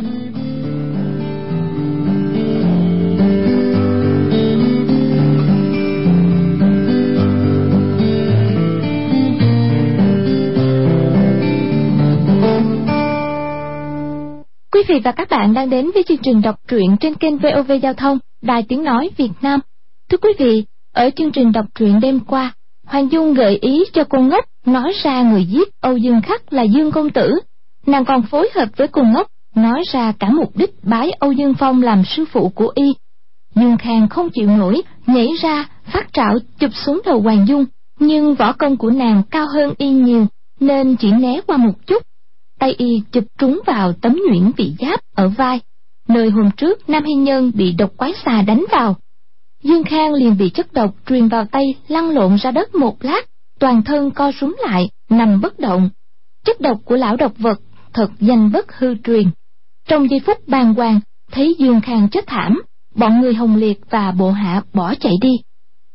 Quý vị và các bạn đang đến với chương trình đọc truyện trên kênh VOV Giao thông, Đài Tiếng Nói Việt Nam. Thưa quý vị, ở chương trình đọc truyện đêm qua, Hoàng Dung gợi ý cho cô ngốc nói ra người giết Âu Dương Khắc là Dương Công Tử. Nàng còn phối hợp với cô ngốc nói ra cả mục đích bái Âu Dương Phong làm sư phụ của y. Dương Khang không chịu nổi, nhảy ra, phát trạo chụp xuống đầu Hoàng Dung, nhưng võ công của nàng cao hơn y nhiều, nên chỉ né qua một chút. Tay y chụp trúng vào tấm nhuyễn bị giáp ở vai, nơi hôm trước Nam hy Nhân bị độc quái xà đánh vào. Dương Khang liền bị chất độc truyền vào tay lăn lộn ra đất một lát, toàn thân co rúm lại, nằm bất động. Chất độc của lão độc vật thật danh bất hư truyền. Trong giây phút bàng hoàng, thấy Dương Khang chết thảm, bọn người Hồng Liệt và Bộ Hạ bỏ chạy đi.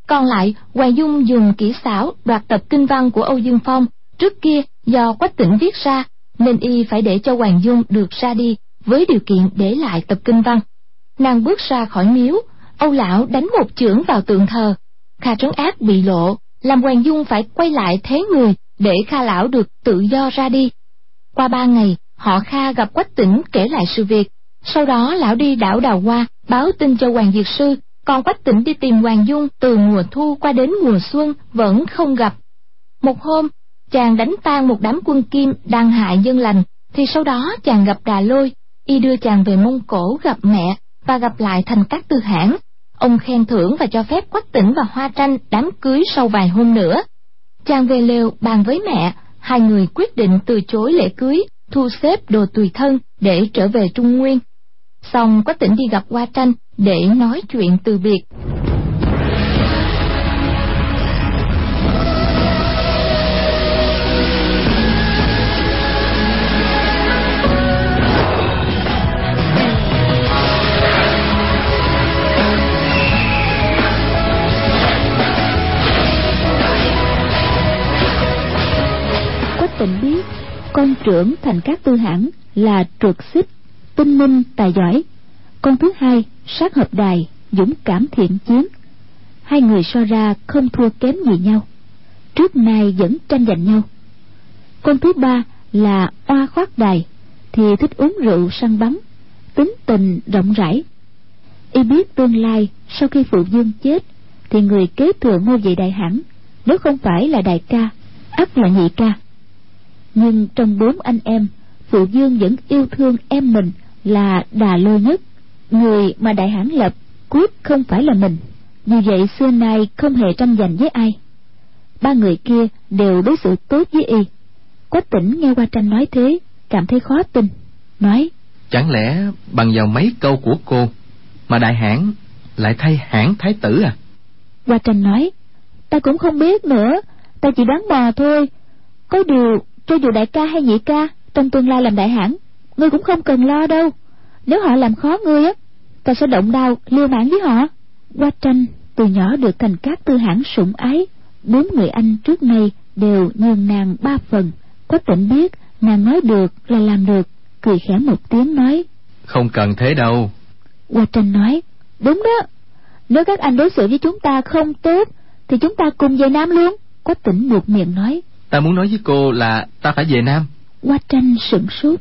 Còn lại, Hoàng Dung dùng kỹ xảo đoạt tập kinh văn của Âu Dương Phong, trước kia do Quách Tĩnh viết ra, nên y phải để cho Hoàng Dung được ra đi với điều kiện để lại tập kinh văn. Nàng bước ra khỏi miếu, Âu Lão đánh một chưởng vào tượng thờ. Kha trấn ác bị lộ, làm Hoàng Dung phải quay lại thế người để Kha Lão được tự do ra đi. Qua ba ngày, họ Kha gặp Quách Tĩnh kể lại sự việc. Sau đó lão đi đảo Đào Hoa báo tin cho Hoàng Diệt Sư, còn Quách Tĩnh đi tìm Hoàng Dung từ mùa thu qua đến mùa xuân vẫn không gặp. Một hôm, chàng đánh tan một đám quân kim đang hại dân lành, thì sau đó chàng gặp Đà Lôi, y đưa chàng về Mông Cổ gặp mẹ và gặp lại thành các tư hãng. Ông khen thưởng và cho phép Quách Tĩnh và Hoa Tranh đám cưới sau vài hôm nữa. Chàng về lều bàn với mẹ, hai người quyết định từ chối lễ cưới, thu xếp đồ tùy thân để trở về Trung Nguyên. Xong có tỉnh đi gặp Hoa Tranh để nói chuyện từ biệt. Trưởng thành các tư hãng là trượt xích, tinh minh, tài giỏi. Con thứ hai, sát hợp đài, dũng cảm thiện chiến. Hai người so ra không thua kém gì nhau. Trước nay vẫn tranh giành nhau. Con thứ ba là oa khoát đài, thì thích uống rượu săn bắn, tính tình rộng rãi. Y biết tương lai sau khi phụ dương chết thì người kế thừa ngôi vị đại hãn, nếu không phải là đại ca, ắt là nhị ca nhưng trong bốn anh em phụ dương vẫn yêu thương em mình là đà lôi nhất người mà đại hãn lập quyết không phải là mình. Vì vậy xưa nay không hề tranh giành với ai. Ba người kia đều đối xử tốt với y. Quách tỉnh nghe qua tranh nói thế cảm thấy khó tin nói chẳng lẽ bằng vào mấy câu của cô mà đại hãn lại thay hãn thái tử à? Qua tranh nói ta cũng không biết nữa ta chỉ đoán bò thôi. Có điều cho dù đại ca hay nhị ca trong tương lai làm đại hãn ngươi cũng không cần lo đâu. Nếu họ làm khó ngươi á ta sẽ động đao liêu mạng với họ. Qua tranh từ nhỏ được thành các tư hãn sủng ái bốn người anh trước nay đều nhường nàng ba phần. Có tỉnh biết nàng nói được là làm được cười khẽ một tiếng nói. Không cần thế đâu. Qua tranh nói đúng đó. Nếu các anh đối xử với chúng ta không tốt thì chúng ta cùng về nam luôn. Quách tỉnh buộc miệng nói ta muốn nói với cô là ta phải về nam. Hoa tranh sửng sốt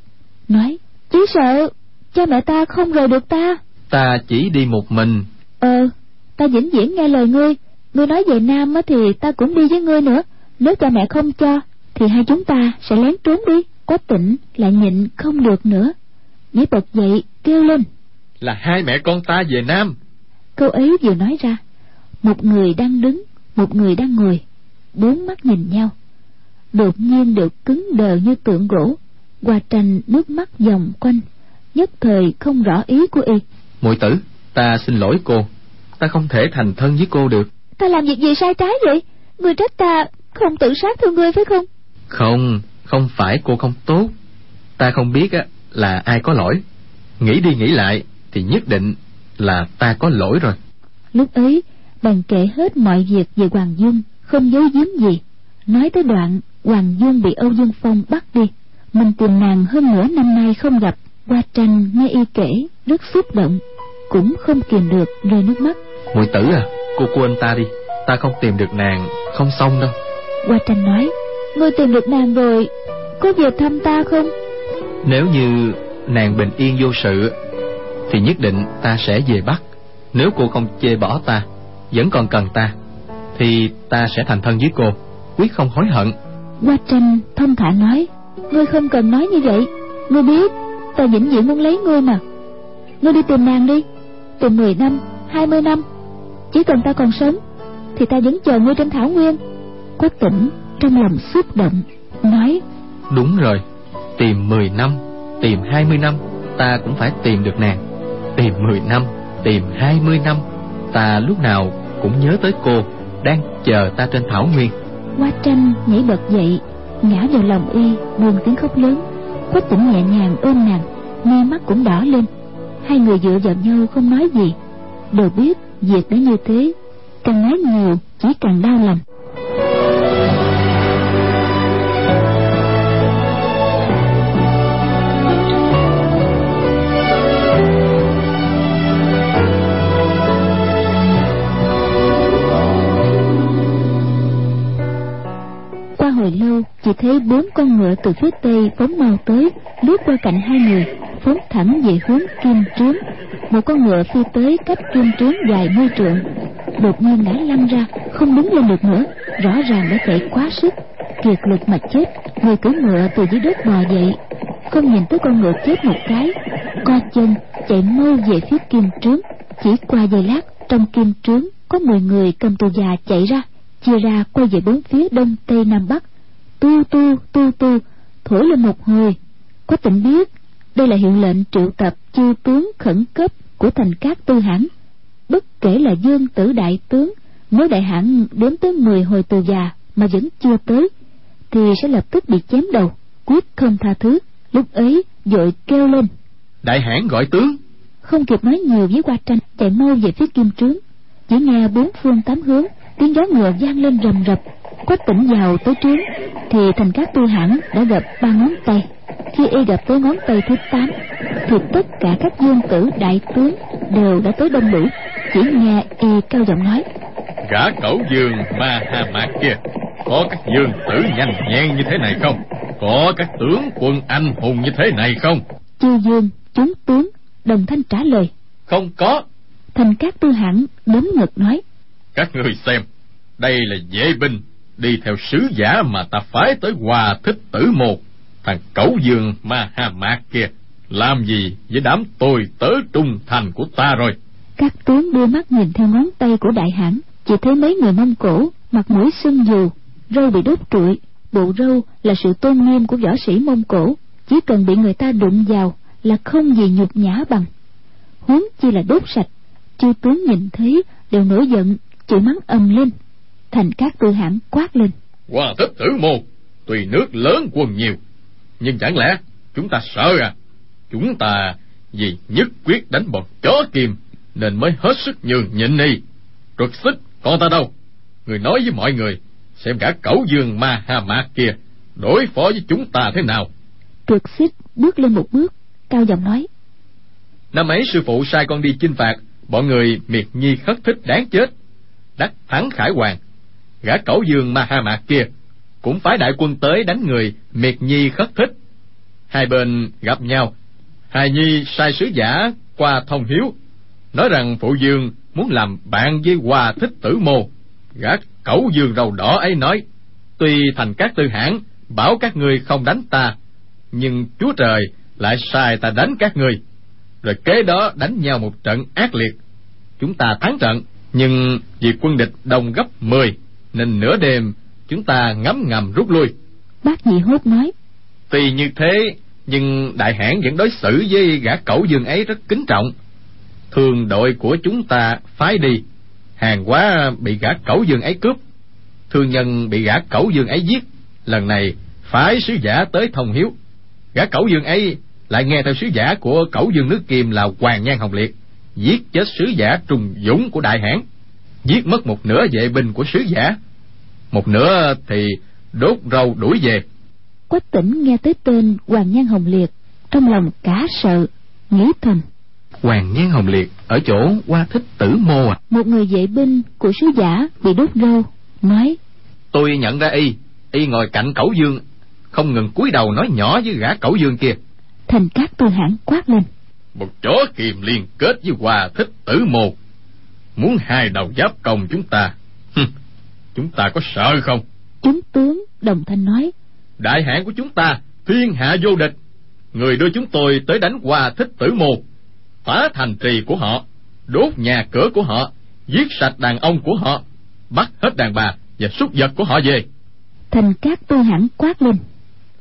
nói chỉ sợ cha mẹ ta không rời được ta. Ta chỉ đi một mình. Ờ ta vĩnh viễn nghe lời ngươi. Ngươi nói về nam á thì ta cũng đi với ngươi nữa. Nếu cha mẹ không cho thì hai chúng ta sẽ lén trốn đi. Có tỉnh lại nhịn không được nữa. Nhảy bật dậy kêu lên là hai mẹ con ta về nam. Câu ấy vừa nói ra một người đang đứng một người đang ngồi. Bốn mắt nhìn nhau đột nhiên đều cứng đờ như tượng gỗ hoa tranh nước mắt dòng quanh nhất thời không rõ ý của y. Muội tử ta xin lỗi cô. Ta không thể thành thân với cô được. Ta làm việc gì sai trái vậy? Người trách ta không tự sát thương ngươi phải không? Không không phải cô không tốt. Ta không biết á là ai có lỗi. Nghĩ đi nghĩ lại thì nhất định là ta có lỗi rồi. Lúc ấy bàn kể hết mọi việc về hoàng dung không giấu giếm gì. Nói tới đoạn hoàng dung bị âu dương phong bắt đi. Mình tìm nàng hơn nửa năm nay không gặp. Hoa tranh nghe y kể rất xúc động cũng không kìm được rơi nước mắt. Muội tử à cô quên ta đi. Ta không tìm được nàng không xong đâu. Hoa tranh nói Ngươi tìm được nàng rồi Có về thăm ta không? Nếu như nàng bình yên vô sự Thì nhất định ta sẽ về Bắc. Nếu cô không chê bỏ ta Vẫn còn cần ta Thì ta sẽ thành thân với cô Quyết không hối hận qua tranh thông thả nói Ngươi không cần nói như vậy. Ngươi biết ta vĩnh viễn muốn lấy ngươi mà. Ngươi đi tìm nàng đi. Tìm 10 năm, 20 năm. Chỉ cần ta còn sống Thì ta vẫn chờ ngươi trên thảo nguyên. Quách tỉnh trong lòng xúc động Nói Đúng rồi Tìm 10 năm Tìm 20 năm Ta cũng phải tìm được nàng. Tìm 10 năm Tìm 20 năm Ta lúc nào cũng nhớ tới cô Đang chờ ta trên thảo nguyên. Hoa tranh, nhảy bật dậy, Ngã vào lòng y buồn tiếng khóc lớn. Quách tỉnh nhẹ nhàng ôm nàng, Mi mắt cũng đỏ lên. Hai người dựa vào nhau không nói gì. Đều biết việc đã như thế, Càng nói nhiều chỉ càng đau lòng. Chỉ thấy bốn con ngựa từ phía tây phóng mau tới, lướt qua cạnh hai người, phóng thẳng về hướng kim trướng. Một con ngựa phi tới cách kim trướng dài mươi trượng. Đột nhiên đã lăn ra, không đứng lên được nữa, rõ ràng đã chạy quá sức. Kiệt lực mà chết, người cưỡi ngựa từ dưới đất bò dậy. Không nhìn tới con ngựa chết một cái, co chân, chạy mau về phía kim trướng. Chỉ qua giây lát, trong kim trướng có mười người cầm tù già chạy ra, chia ra quay về bốn phía đông tây nam bắc tu tu tu tu. Thổi lên một hồi có tỉnh biết đây là hiệu lệnh triệu tập chư tướng khẩn cấp của thành cát tư hãn. Bất kể là dương tử đại tướng nếu đại hãn đến tới mười hồi tù già mà vẫn chưa tới thì sẽ lập tức bị chém đầu quyết không tha thứ. Lúc ấy vội kêu lên. Đại hãn gọi tướng. Không kịp nói nhiều với qua tranh chạy mau về phía kim trướng. Chỉ nghe bốn phương tám hướng tiếng gió ngựa vang lên rầm rập quách tỉnh vào tới trướng thì thành các tu hãn đã gặp ba ngón tay. Khi y gặp tới ngón tay thứ tám thì tất cả các dương tử đại tướng đều đã tới đông đủ. Chỉ nghe y cao giọng nói gã cẩu dương ma ha mạc kia có các dương tử nhanh nhẹn như thế này không? Có các tướng quân anh hùng như thế này không? Chư dương chúng tướng đồng thanh trả lời không có. Thành các tư hãn đấm ngực nói các người xem đây là dễ binh đi theo sứ giả mà ta phái tới hòa thích tử một thằng cẩu dương ma hà mạc kia. Làm gì với đám tôi tớ trung thành của ta rồi? Các tướng đưa mắt nhìn theo ngón tay của đại hãn, chỉ thấy mấy người mông cổ, mặt mũi sưng dù, râu bị đốt trụi. Bộ râu là sự tôn nghiêm của võ sĩ mông cổ, chỉ cần bị người ta đụng vào là không gì nhục nhã bằng. Huống chi là đốt sạch, chư tướng nhìn thấy đều nổi giận, chửi mắng ầm lên thành các tư hãn quát lên. Hòa thích tử môn tuy nước lớn quân nhiều nhưng chẳng lẽ chúng ta sợ à? Chúng ta vì nhất quyết đánh bọn chó kim nên mới hết sức nhường nhịn đi. Trượt xích con ta đâu? Người nói với mọi người xem cả cẩu dương ma ha mạc kia đối phó với chúng ta thế nào. Trượt xích bước lên một bước cao giọng nói. Năm ấy sư phụ sai con đi chinh phạt bọn người miệt nhi khất thích đáng chết đắc thắng khải hoàng gã cẩu dương ma ha mạc kia cũng phái đại quân tới đánh người miệt nhi khất thích. Hai bên gặp nhau hài nhi sai sứ giả qua thông hiếu nói rằng phụ dương muốn làm bạn với hòa thích tử mô. Gã cẩu dương râu đỏ ấy nói, tuy thành các tư hãn bảo các ngươi không đánh ta, nhưng chúa trời lại sai ta đánh các ngươi. Rồi kế đó đánh nhau một trận ác liệt. Chúng ta thắng trận, nhưng vì quân địch đông gấp mười nên nửa đêm chúng ta ngấm ngầm rút lui. Bác nhị hốt nói. Tuy như thế nhưng đại hãn vẫn đối xử với gã cẩu dương ấy rất kính trọng. Thường đội của chúng ta phái đi. Hàng quá bị gã cẩu dương ấy cướp. Thương nhân bị gã cẩu dương ấy giết. Lần này phái sứ giả tới thông hiếu. Gã cẩu dương ấy lại nghe theo sứ giả của cẩu dương nước kim là hoàng nhan hồng liệt giết chết sứ giả trùng dũng của đại hãn giết mất một nửa vệ binh của sứ giả. Một nửa thì đốt râu đuổi về. Quách tỉnh nghe tới tên hoàng nhan hồng liệt trong lòng cả sợ nghĩ thầm. Hoàng nhan hồng liệt ở chỗ qua thích tử mô à? Một người vệ binh của sứ giả bị đốt râu nói tôi nhận ra y y ngồi cạnh cẩu dương không ngừng cúi đầu nói nhỏ với gã cẩu dương kia. Thành các tư hãn quát lên. Một chó kiềm liên kết với hòa thích tử mô muốn hai đầu giáp công chúng ta. Chúng ta có sợ không? Chúng tướng đồng thanh nói. Đại hãn của chúng ta thiên hạ vô địch. Người đưa chúng tôi tới đánh hòa thích tử mô phá thành trì của họ đốt nhà cửa của họ giết sạch đàn ông của họ bắt hết đàn bà và súc vật của họ về. Thành các tư hãn quát lên.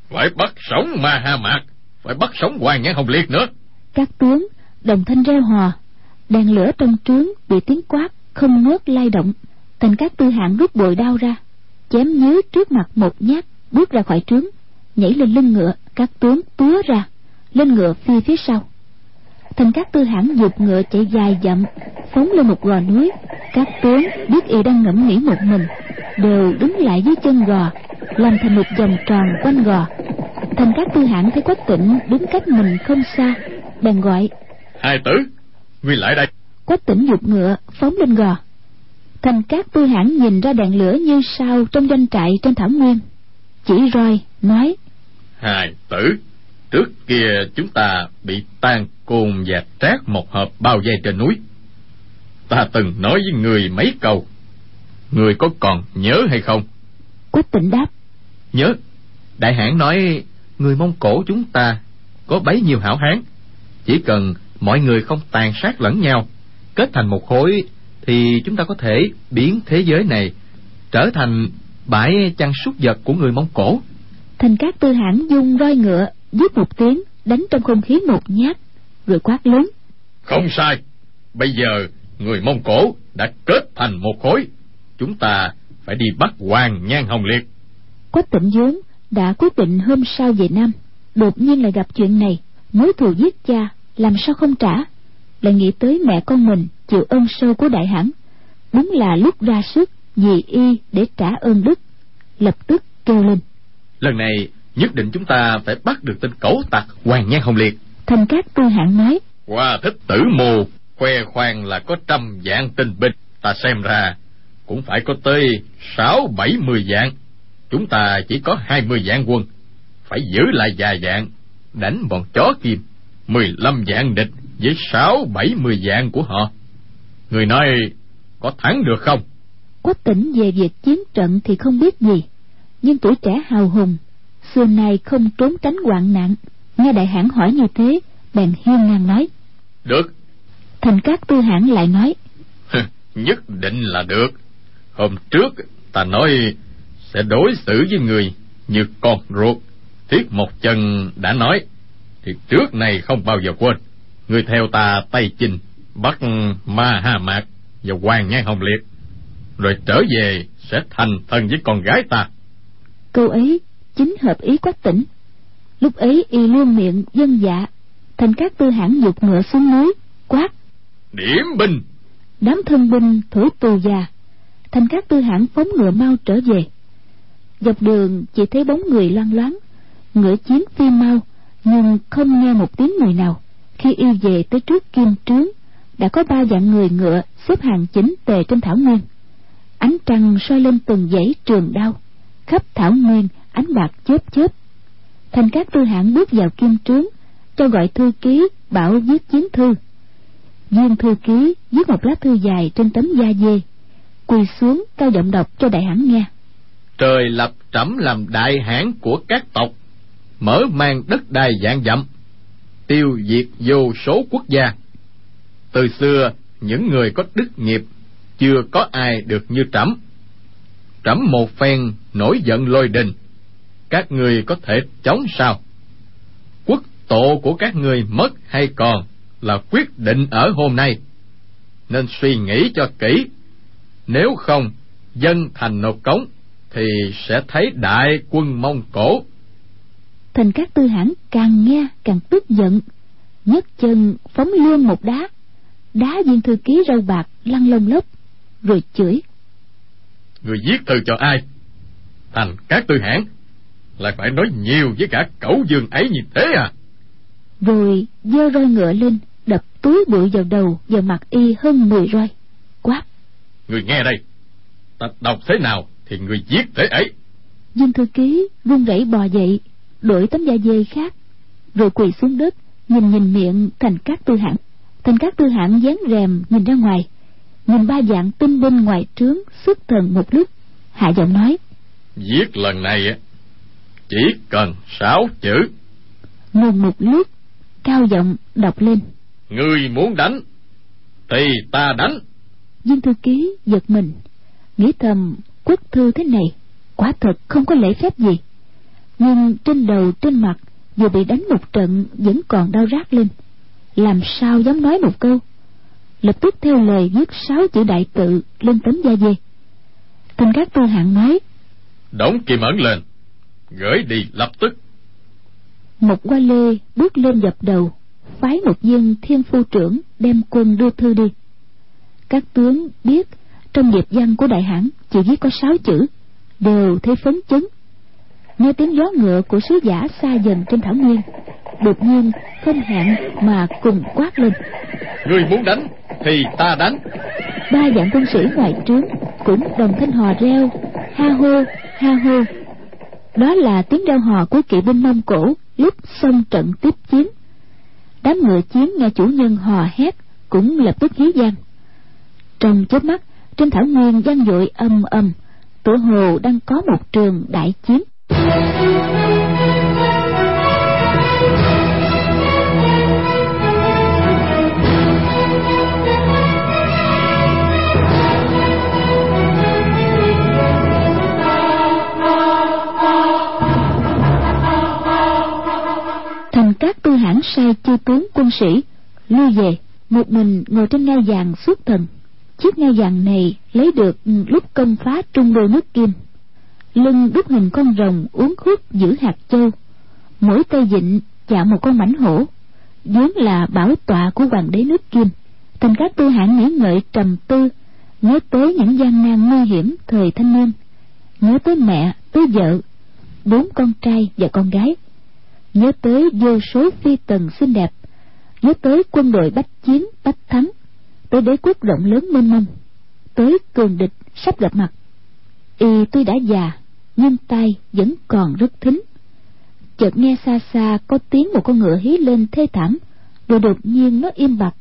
Phải bắt sống ma ha mạc phải bắt sống hoàng nhãn hồng liệt nữa. Các tướng đồng thanh reo hò đèn lửa trong trướng bị tiếng quát không ngớt lay động, thành các tư hạng rút bội đao ra, chém nhớ trước mặt một nhát, bước ra khỏi trướng, nhảy lên lưng ngựa, các tướng túa ra, lên ngựa phi phía sau. Thành các tư hãng dục ngựa chạy dài dặm, phóng lên một gò núi, các tướng biết y đang ngẫm nghĩ một mình, đều đứng lại dưới chân gò, làm thành một vòng tròn quanh gò. Thành các tư hãng thấy quách tỉnh đứng cách mình không xa, bèn gọi, hai tử ngươi lại đây. Quách tỉnh dục ngựa phóng lên gò. Thành các tư hãn nhìn ra đèn lửa như sao trong doanh trại trên thảo nguyên. Chỉ roi nói. Hai tử trước kia chúng ta bị tan côn và trát một hộp bao dây trên núi. Ta từng nói với người mấy câu. Người có còn nhớ hay không? Quách tỉnh đáp. Nhớ. Đại hãn nói người mông cổ chúng ta có bấy nhiêu hảo hán. Chỉ cần mọi người không tàn sát lẫn nhau. Kết thành một khối thì chúng ta có thể biến thế giới này trở thành bãi chăn súc vật của người mông cổ. Thành các tư hãn dung roi ngựa dứt một tiếng đánh trong không khí một nhát rồi quát lớn. Không sai. Bây giờ người mông cổ đã kết thành một khối. Chúng ta phải đi bắt hoàng nhan hồng liệt. Quách tịnh vốn đã quyết định hôm sau về nam đột nhiên lại gặp chuyện này mối thù giết cha làm sao không trả? Lại nghĩ tới mẹ con mình chịu ơn sâu của đại hãn. Đúng là lúc ra sức vì y để trả ơn đức. Lập tức kêu lên. Lần này nhất định chúng ta phải bắt được tên cẩu tặc hoàng nhan hồng liệt. Thành các tư hạng nói. Qua thích tử mù khoe khoang là có trăm dạng tinh binh. Ta xem ra cũng phải có tới sáu bảy mươi dạng. Chúng ta chỉ có hai mươi dạng quân. Phải giữ lại vài dạng đánh bọn chó kim mười lăm dạng địch với sáu bảy mươi dạng của họ. Người nói có thắng được không? Quách tỉnh về việc chiến trận thì không biết gì nhưng tuổi trẻ hào hùng xưa nay không trốn tránh hoạn nạn. Nghe đại hãn hỏi như thế bèn hiên ngang nói được. Thành các tư hãn lại nói nhất định là được. Hôm trước ta nói sẽ đối xử với người như con ruột. Thiết một chân đã nói thì trước này không bao giờ quên. Người theo ta tây chinh bắt ma ha mạc và hoàng nhan hồng liệt. Rồi trở về sẽ thành thân với con gái ta. Câu ấy chính hợp ý quách tỉnh lúc ấy y luôn miệng dân dạ thành các tư hãn dục ngựa xuống núi quát. Điểm binh. Đám thân binh thổi tù già thành các tư hãn phóng ngựa mau trở về. Dọc đường chỉ thấy bóng người loang loáng ngựa chiến phi mau nhưng không nghe một tiếng người nào. Khi yêu về tới trước kim trướng, đã có ba dạng người ngựa xếp hàng chỉnh tề trên thảo nguyên. Ánh trăng soi lên từng dãy trường đao. Khắp thảo nguyên, ánh bạc chớp chớp. Thành các tư hãn bước vào kim trướng, cho gọi thư ký, bảo viết chiến thư. Viên thư ký viết một lá thư dài trên tấm da dê, quỳ xuống cao giọng đọc cho đại hãn nghe. Trời lập trẫm làm đại hãn của các tộc mở mang đất đai dạng dặm, tiêu diệt vô số quốc gia. Từ xưa, những người có đức nghiệp chưa có ai được như trẫm. Trẫm một phen nổi giận lôi đình, các người có thể chống sao? Quốc tổ của các người mất hay còn là quyết định ở hôm nay? Nên suy nghĩ cho kỹ. Nếu không, dân thành nộp cống thì sẽ thấy đại quân mông cổ thành các tư hãn càng nghe càng tức giận. Nhấc chân phóng luôn một đá. Đá viên thư ký râu bạc lăn lông lốc rồi chửi. Người viết thư cho ai? Thành các tư hãn lại phải nói nhiều với cả cẩu dương ấy như thế à? Rồi giơ roi ngựa lên đập túi bụi vào đầu vào mặt y hơn mười roi. Quát. Người nghe đây. Ta đọc thế nào thì người giết thế ấy. Viên thư ký run rẩy bò dậy đổi tấm da dê khác rồi quỳ xuống đất nhìn nhìn miệng thành các tư hãng. Thành các tư hãng dán rèm nhìn ra ngoài nhìn ba dạng tinh binh ngoài trướng xuất thần một lúc. Hạ giọng nói giết lần này chỉ cần sáu chữ. Ngừng một lúc cao giọng đọc lên. Người muốn đánh thì ta đánh. Viên thư ký giật mình nghĩ thầm quốc thư thế này quả thật không có lễ phép gì nhưng trên đầu trên mặt vừa bị đánh một trận vẫn còn đau rát lên. Làm sao dám nói một câu? Lập tức theo lời viết sáu chữ đại tự lên tấm da dê. Thành các tư hạng nói đóng kim ấn lên gửi đi lập tức. Một qua lê bước lên dập đầu phái một viên thiên phu trưởng đem quân đưa thư đi. Các tướng biết trong điệp văn của đại hãn chỉ viết có sáu chữ đều thấy phấn chấn nghe tiếng gió ngựa của sứ giả xa dần trên thảo nguyên đột nhiên không hẹn mà cùng quát lên. Người muốn đánh thì ta đánh. Ba dạng quân sĩ ngoài trướng cũng đồng thanh hò reo ha hô ha hô. Đó là tiếng reo hò của kỵ binh mông cổ lúc xông trận tiếp chiến. Đám ngựa chiến nghe chủ nhân hò hét cũng lập tức hí vang. Trong chớp mắt trên thảo nguyên vang dội âm ầm tựa hồ đang có một trường đại chiến tư hãn sai chư tướng quân sĩ, lui về, một mình ngồi trên ngai vàng suốt thần. Chiếc ngai vàng này lấy được lúc công phá trung đô nước kim. Lưng đúc hình con rồng uống khúc giữ hạt châu. Mỗi tay vịnh chạm một con mảnh hổ. Vốn là bảo tọa của hoàng đế nước kim. Thành các tư hãn nghĩ ngợi trầm tư, nhớ tới những gian nan nguy hiểm thời thanh niên, nhớ tới mẹ, tới vợ, bốn con trai và con gái nhớ tới vô số phi tần xinh đẹp. Nhớ tới quân đội bách chiến, bách thắng. Tới đế quốc rộng lớn mênh mông. Tới cường địch sắp gặp mặt. Y tuy đã già, nhưng tay vẫn còn rất thính. Chợt nghe xa xa có tiếng một con ngựa hí lên thê thảm, rồi đột nhiên nó im bặt.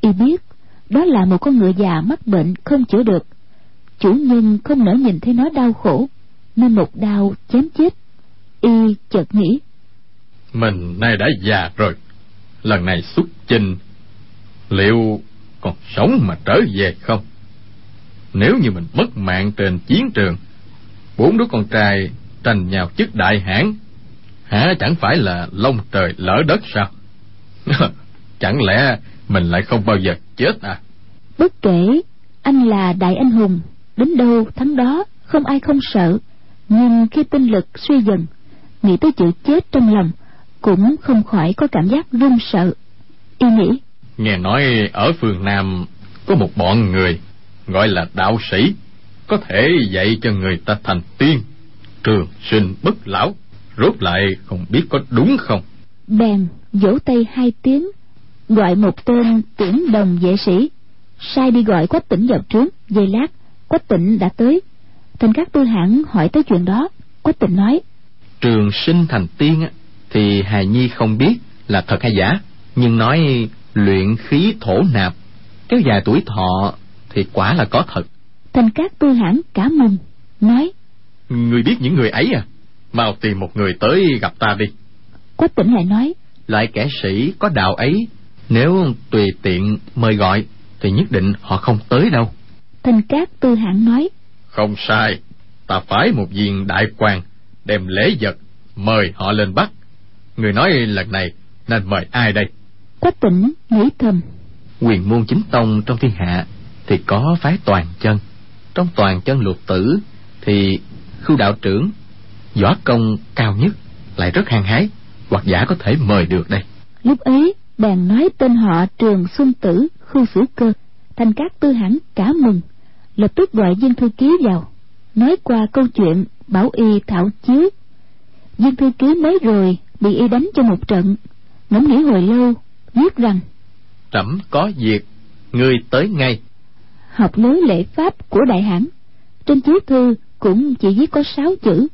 Y biết đó là một con ngựa già mắc bệnh không chữa được. Chủ nhân không nỡ nhìn thấy nó đau khổ, nên một đau chém chết. Y chợt nghĩ mình nay đã già rồi. Lần này xuất chinh, liệu còn sống mà trở về không? Nếu như mình mất mạng trên chiến trường, bốn đứa con trai tranh nhau chức đại hãn, hả, chẳng phải là lông trời lỡ đất sao? Chẳng lẽ mình lại không bao giờ chết à? Bất kể, anh là đại anh hùng, đến đâu thắng đó không ai không sợ. Nhưng khi tinh lực suy dần, nghĩ tới chữ chết trong lòng cũng không khỏi có cảm giác run sợ. Y nghĩ nghe nói ở phương nam có một bọn người gọi là đạo sĩ có thể dạy cho người ta thành tiên trường sinh bất lão rốt lại không biết có đúng không? Bèn vỗ tay hai tiếng gọi một tên tiễn đồng vệ sĩ. Sai đi gọi quách tỉnh vào trướng giây lát quách tỉnh đã tới. Thành các tư hãng hỏi tới chuyện đó. Quách tỉnh nói trường sinh thành tiên thì hài nhi không biết là thật hay giả nhưng nói luyện khí thổ nạp kéo dài tuổi thọ thì quả là có thật. Thành các tư hãng cả mừng nói người biết những người ấy à? Mau tìm một người tới gặp ta đi. Quách tỉnh lại nói loại kẻ sĩ có đạo ấy nếu tùy tiện mời gọi thì nhất định họ không tới đâu. Thành các tư hãng nói không sai ta phái một viên đại quan đem lễ vật mời họ lên bắt người nói lần này nên mời ai đây? Quách tỉnh nghĩ thầm. Quyền môn chính tông trong thiên hạ thì có phái toàn chân. Trong toàn chân lục tử thì khưu đạo trưởng võ công cao nhất lại rất hăng hái hoặc giả có thể mời được đây. Lúc ấy bèn nói tên họ trường xuân tử khu sử cơ thành các tư hãng cả mừng lập tức gọi viên thư ký vào nói qua câu chuyện bảo y thảo chiếu. Viên thư ký mới rồi bị y đánh cho một trận. Ngẫm nghĩ hồi lâu viết rằng trẫm có việc ngươi tới ngay. Học lối lễ pháp của đại hãn trên chiếu thư cũng chỉ viết có sáu chữ.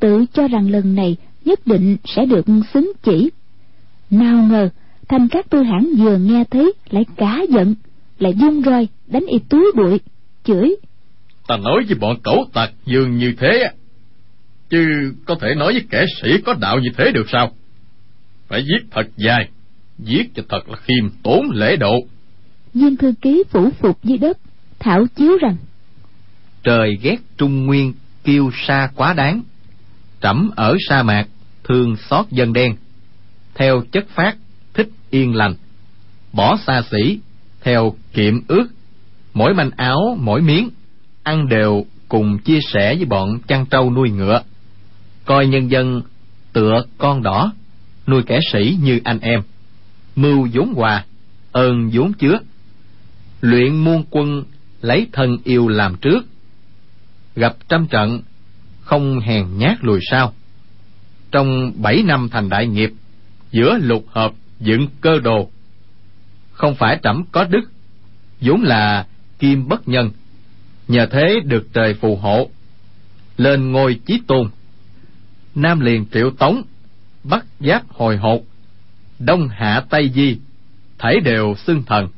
Tự cho rằng lần này nhất định sẽ được xứng chỉ. Nào ngờ thanh các tư hãn vừa nghe thấy lại cả giận lại dung roi đánh y túi bụi chửi. Ta nói với bọn cẩu tặc dường như thế chứ có thể nói với kẻ sĩ có đạo như thế được sao? Phải viết thật dài viết cho thật là khiêm tốn lễ độ. Viên thư ký phủ phục dưới đất thảo chiếu rằng trời ghét trung nguyên kiêu sa quá đáng. Trẫm ở sa mạc thương xót dân đen. Theo chất phát thích yên lành. Bỏ xa xỉ theo kiệm ước. Mỗi manh áo mỗi miếng ăn đều cùng chia sẻ với bọn chăn trâu nuôi ngựa coi nhân dân tựa con đỏ, nuôi kẻ sĩ như anh em. Mưu vốn hòa, ơn vốn chứa. Luyện muôn quân, lấy thân yêu làm trước. Gặp trăm trận, không hèn nhát lùi sau. Trong bảy năm thành đại nghiệp, giữa lục hợp dựng cơ đồ. Không phải trẫm có đức, vốn là kim bất nhân. Nhờ thế được trời phù hộ, lên ngôi chí tôn nam liền triệu tống, bắc giáp hồi hột, đông hạ tây di thể đều xưng thần.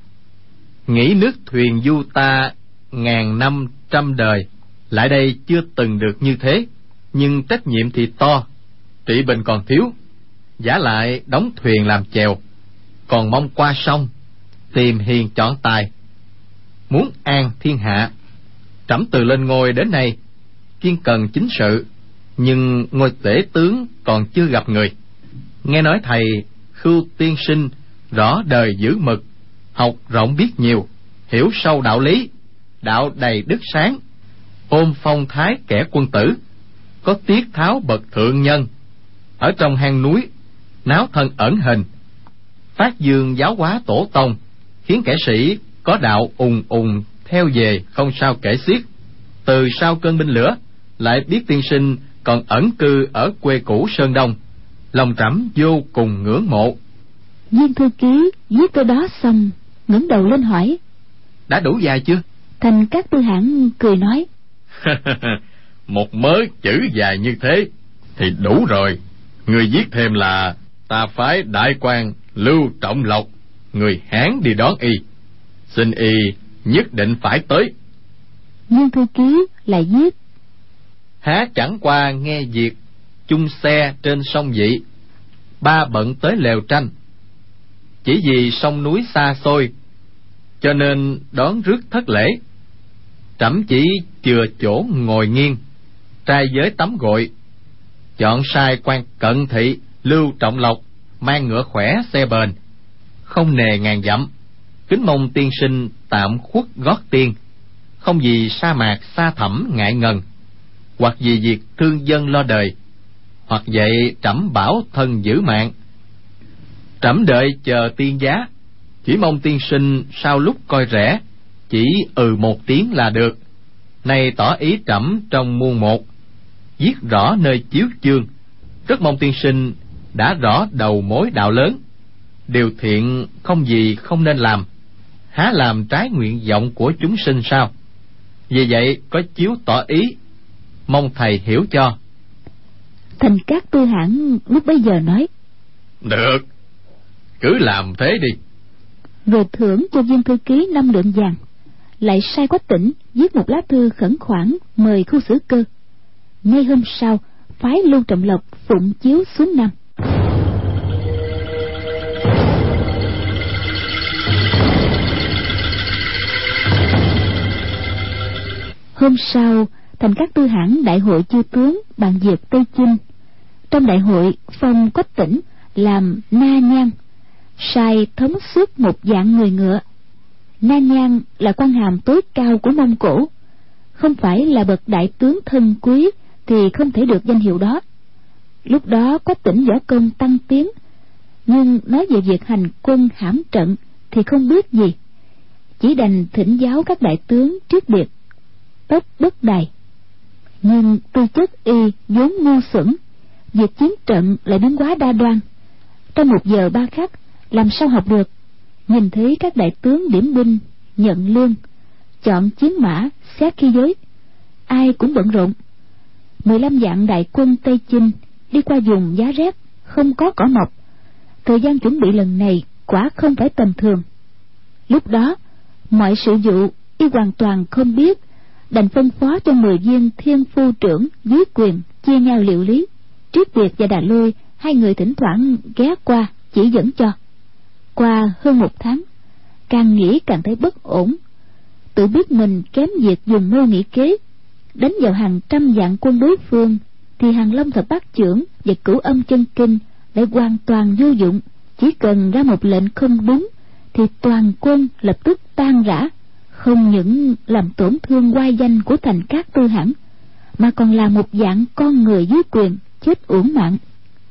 Nghĩ nước thuyền du ta ngàn năm trăm đời, lại đây chưa từng được như thế, nhưng trách nhiệm thì to, trị bình còn thiếu, giả lại đóng thuyền làm chèo, còn mong qua sông, tìm hiền chọn tài. Muốn an thiên hạ, trẫm từ lên ngôi đến nay, kiên cần chính sự nhưng ngôi tể tướng còn chưa gặp người. Nghe nói thầy khưu tiên sinh rõ đời giữ mực, học rộng biết nhiều, hiểu sâu đạo lý, đạo đầy đức sáng, ôm phong thái kẻ quân tử, có tiết tháo bậc thượng nhân. Ở trong hang núi, náo thân ẩn hình, phát dương giáo hóa tổ tông, khiến kẻ sĩ có đạo ùng ùng theo về không sao kể xiết. Từ sau cơn binh lửa, lại biết tiên sinh còn ẩn cư ở quê cũ sơn đông lòng trẫm vô cùng ngưỡng mộ. Viên thư ký viết câu đó xong ngẩng đầu lên hỏi đã đủ dài chưa? Thành các tư hãng cười nói một mớ chữ dài như thế thì đủ rồi. Người viết thêm là ta phái đại quan lưu trọng lộc người hán đi đón y. Xin y nhất định phải tới. Viên thư ký lại viết há chẳng qua nghe việc chung xe trên sông dị, ba bận tới lều tranh. Chỉ vì sông núi xa xôi, cho nên đón rước thất lễ. Trẫm chỉ chừa chỗ ngồi nghiêng, trai giới tắm gội, chọn sai quan cận thị, lưu trọng lộc, mang ngựa khỏe xe bền, không nề ngàn dặm. Kính mong tiên sinh tạm khuất gót tiên, không vì sa mạc xa thẳm ngại ngần hoặc vì việc thương dân lo đời, hoặc vậy trẫm bảo thân giữ mạng. Trẫm đợi chờ tiên giá, chỉ mong tiên sinh sau lúc coi rẻ, chỉ ừ một tiếng là được. Nay tỏ ý trẫm trong muôn một, viết rõ nơi chiếu chương. Rất mong tiên sinh đã rõ đầu mối đạo lớn. Điều thiện không gì không nên làm, há làm trái nguyện vọng của chúng sinh sao? Vì vậy có chiếu tỏ ý mong thầy hiểu cho. Thành các tư hãng lúc bấy giờ nói. Được. Cứ làm thế đi. Rồi thưởng cho viên thư ký năm lượng vàng. Lại sai quách tỉnh viết một lá thư khẩn khoản mời khu xử cơ. Ngay hôm sau phái lưu trọng lộc phụng chiếu xuống nam hôm sau thành các tư hãng đại hội chư tướng bàn việc tây chinh. Trong đại hội, phong quách tỉnh làm na nhan sai thống suốt một dạng người ngựa. Na nhan là quan hàm tối cao của mông cổ. Không phải là bậc đại tướng thân quý thì không thể được danh hiệu đó. Lúc đó, quách tỉnh võ công tăng tiến, nhưng nói về việc hành quân hãm trận thì không biết gì. Chỉ đành thỉnh giáo các đại tướng trước biệt. Tốc bất đài nhưng tư chất y vốn ngu xuẩn, việc chiến trận lại biến quá đa đoan. Trong một giờ ba khắc, làm sao học được? Nhìn thấy các đại tướng điểm binh, nhận lương, chọn chiến mã, xét khi giới, ai cũng bận rộn. Mười lăm vạn đại quân tây chinh đi qua vùng giá rét, không có cỏ mọc. Thời gian chuẩn bị lần này quả không phải tầm thường. Lúc đó, mọi sự vụ y hoàn toàn không biết đành phân phó cho mười viên thiên phu trưởng dưới quyền chia nhau liệu lý. Triết việt và đà lôi, hai người thỉnh thoảng ghé qua, chỉ dẫn cho. Qua hơn một tháng, càng nghĩ càng thấy bất ổn. Tự biết mình kém việc dùng mưu nghĩ kế, đánh vào hàng trăm vạn quân đối phương, thì hàng long thập bát trưởng và cửu âm chân kinh lại hoàn toàn vô dụng. Chỉ cần ra một lệnh không đúng, thì toàn quân lập tức tan rã không những làm tổn thương oai danh của thành các tư hãng mà còn là một dạng con người dưới quyền chết uổng mạng.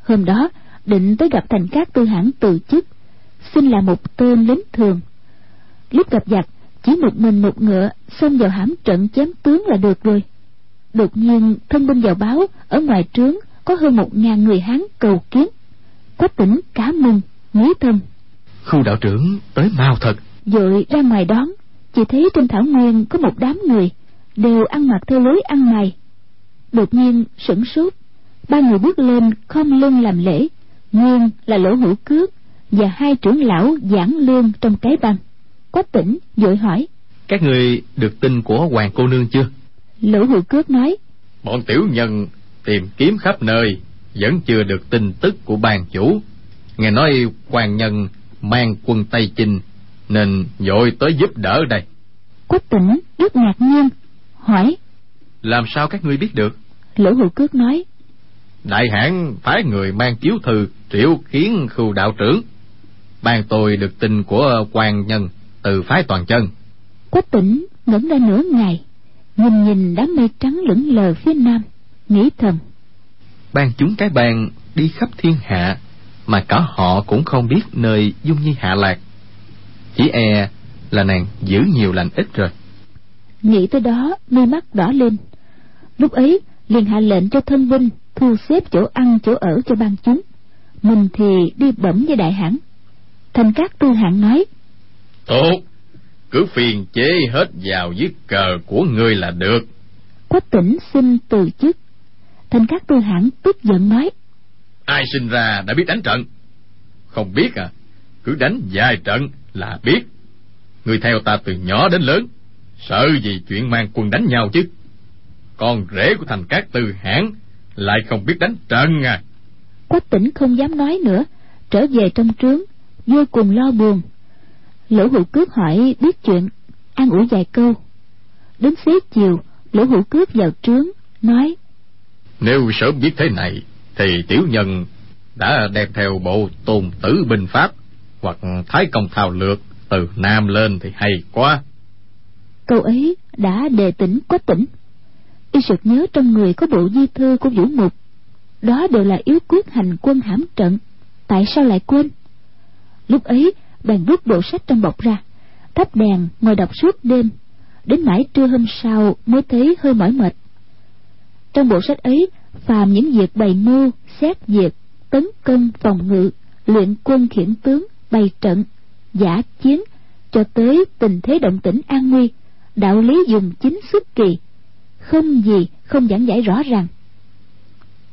Hôm đó định tới gặp thành các tư hãng từ chức xin là một tên lính thường. Lúc gặp giặc chỉ một mình một ngựa xông vào hãm trận chém tướng là được rồi. Đột nhiên thân binh vào báo ở ngoài trướng có hơn một ngàn người hán cầu kiến. Quách tỉnh cá mừng nghĩ thầm khu đạo trưởng tới mau thật. Dội ra ngoài đón chỉ thấy trên thảo nguyên có một đám người đều ăn mặc theo lối ăn mày. Đột nhiên sửng sốt ba người bước lên không lưng làm lễ nguyên là lỗ hữu cước và hai trưởng lão giảng lương trong cái băng. Quách tỉnh vội hỏi các người được tin của hoàng cô nương chưa? Lỗ hữu cước nói bọn tiểu nhân tìm kiếm khắp nơi vẫn chưa được tin tức của ban chủ. Nghe nói quan nhân mang quân tây chinh nên vội tới giúp đỡ đây. Quách tỉnh rất ngạc nhiên hỏi làm sao các ngươi biết được? Lỗ hữu cước nói đại hãn phái người mang chiếu thư triệu kiến khu đạo trưởng. Ban tôi được tin của quan nhân từ phái toàn chân. Quách tỉnh ngẩn ra nửa ngày nhìn nhìn đám mây trắng lững lờ phía nam nghĩ thầm. Ban chúng cái bàn đi khắp thiên hạ mà cả họ cũng không biết nơi dung nhi hạ lạc chỉ e là nàng giữ nhiều lành ít rồi. Nghĩ tới đó mi mắt đỏ lên. Lúc ấy liền hạ lệnh cho thân binh thu xếp chỗ ăn chỗ ở cho ban chúng. Mình thì đi bẩm với đại hãn. Thành các tư hãn nói tốt. Cứ phiền chế hết vào dưới cờ của ngươi là được. Quách tỉnh xin từ chức. Thành các tư hãn tức giận nói ai sinh ra đã biết đánh trận? Không biết à. Cứ đánh vài trận là biết. Người theo ta từ nhỏ đến lớn sợ gì chuyện mang quân đánh nhau chứ? Con rể của thành các tư hãn lại không biết đánh trận à. Quách tỉnh không dám nói nữa trở về trong trướng vô cùng lo buồn. Lỗ hữu cước hỏi biết chuyện an ủi vài câu. Đến xế chiều lỗ hữu cước vào trướng nói nếu sớm biết thế này thì tiểu nhân đã đem theo bộ tôn tử binh pháp hoặc thái công thao lược từ nam lên thì hay quá. Câu ấy đã đề tỉnh quách tỉnh. Y sực nhớ trong người có bộ di thư của vũ mục. Đó đều là yếu quyết hành quân hãm trận. Tại sao lại quên? Lúc ấy, bèn rút bộ sách trong bọc ra, thắp đèn ngồi đọc suốt đêm. Đến mãi trưa hôm sau mới thấy hơi mỏi mệt. Trong bộ sách ấy, phàm những việc bày mưu, xét việc tấn công phòng ngự, luyện quân khiển tướng bày trận, giả chiến cho tới tình thế động tĩnh an nguy, đạo lý dùng chính xuất kỳ, không gì không giảng giải rõ ràng.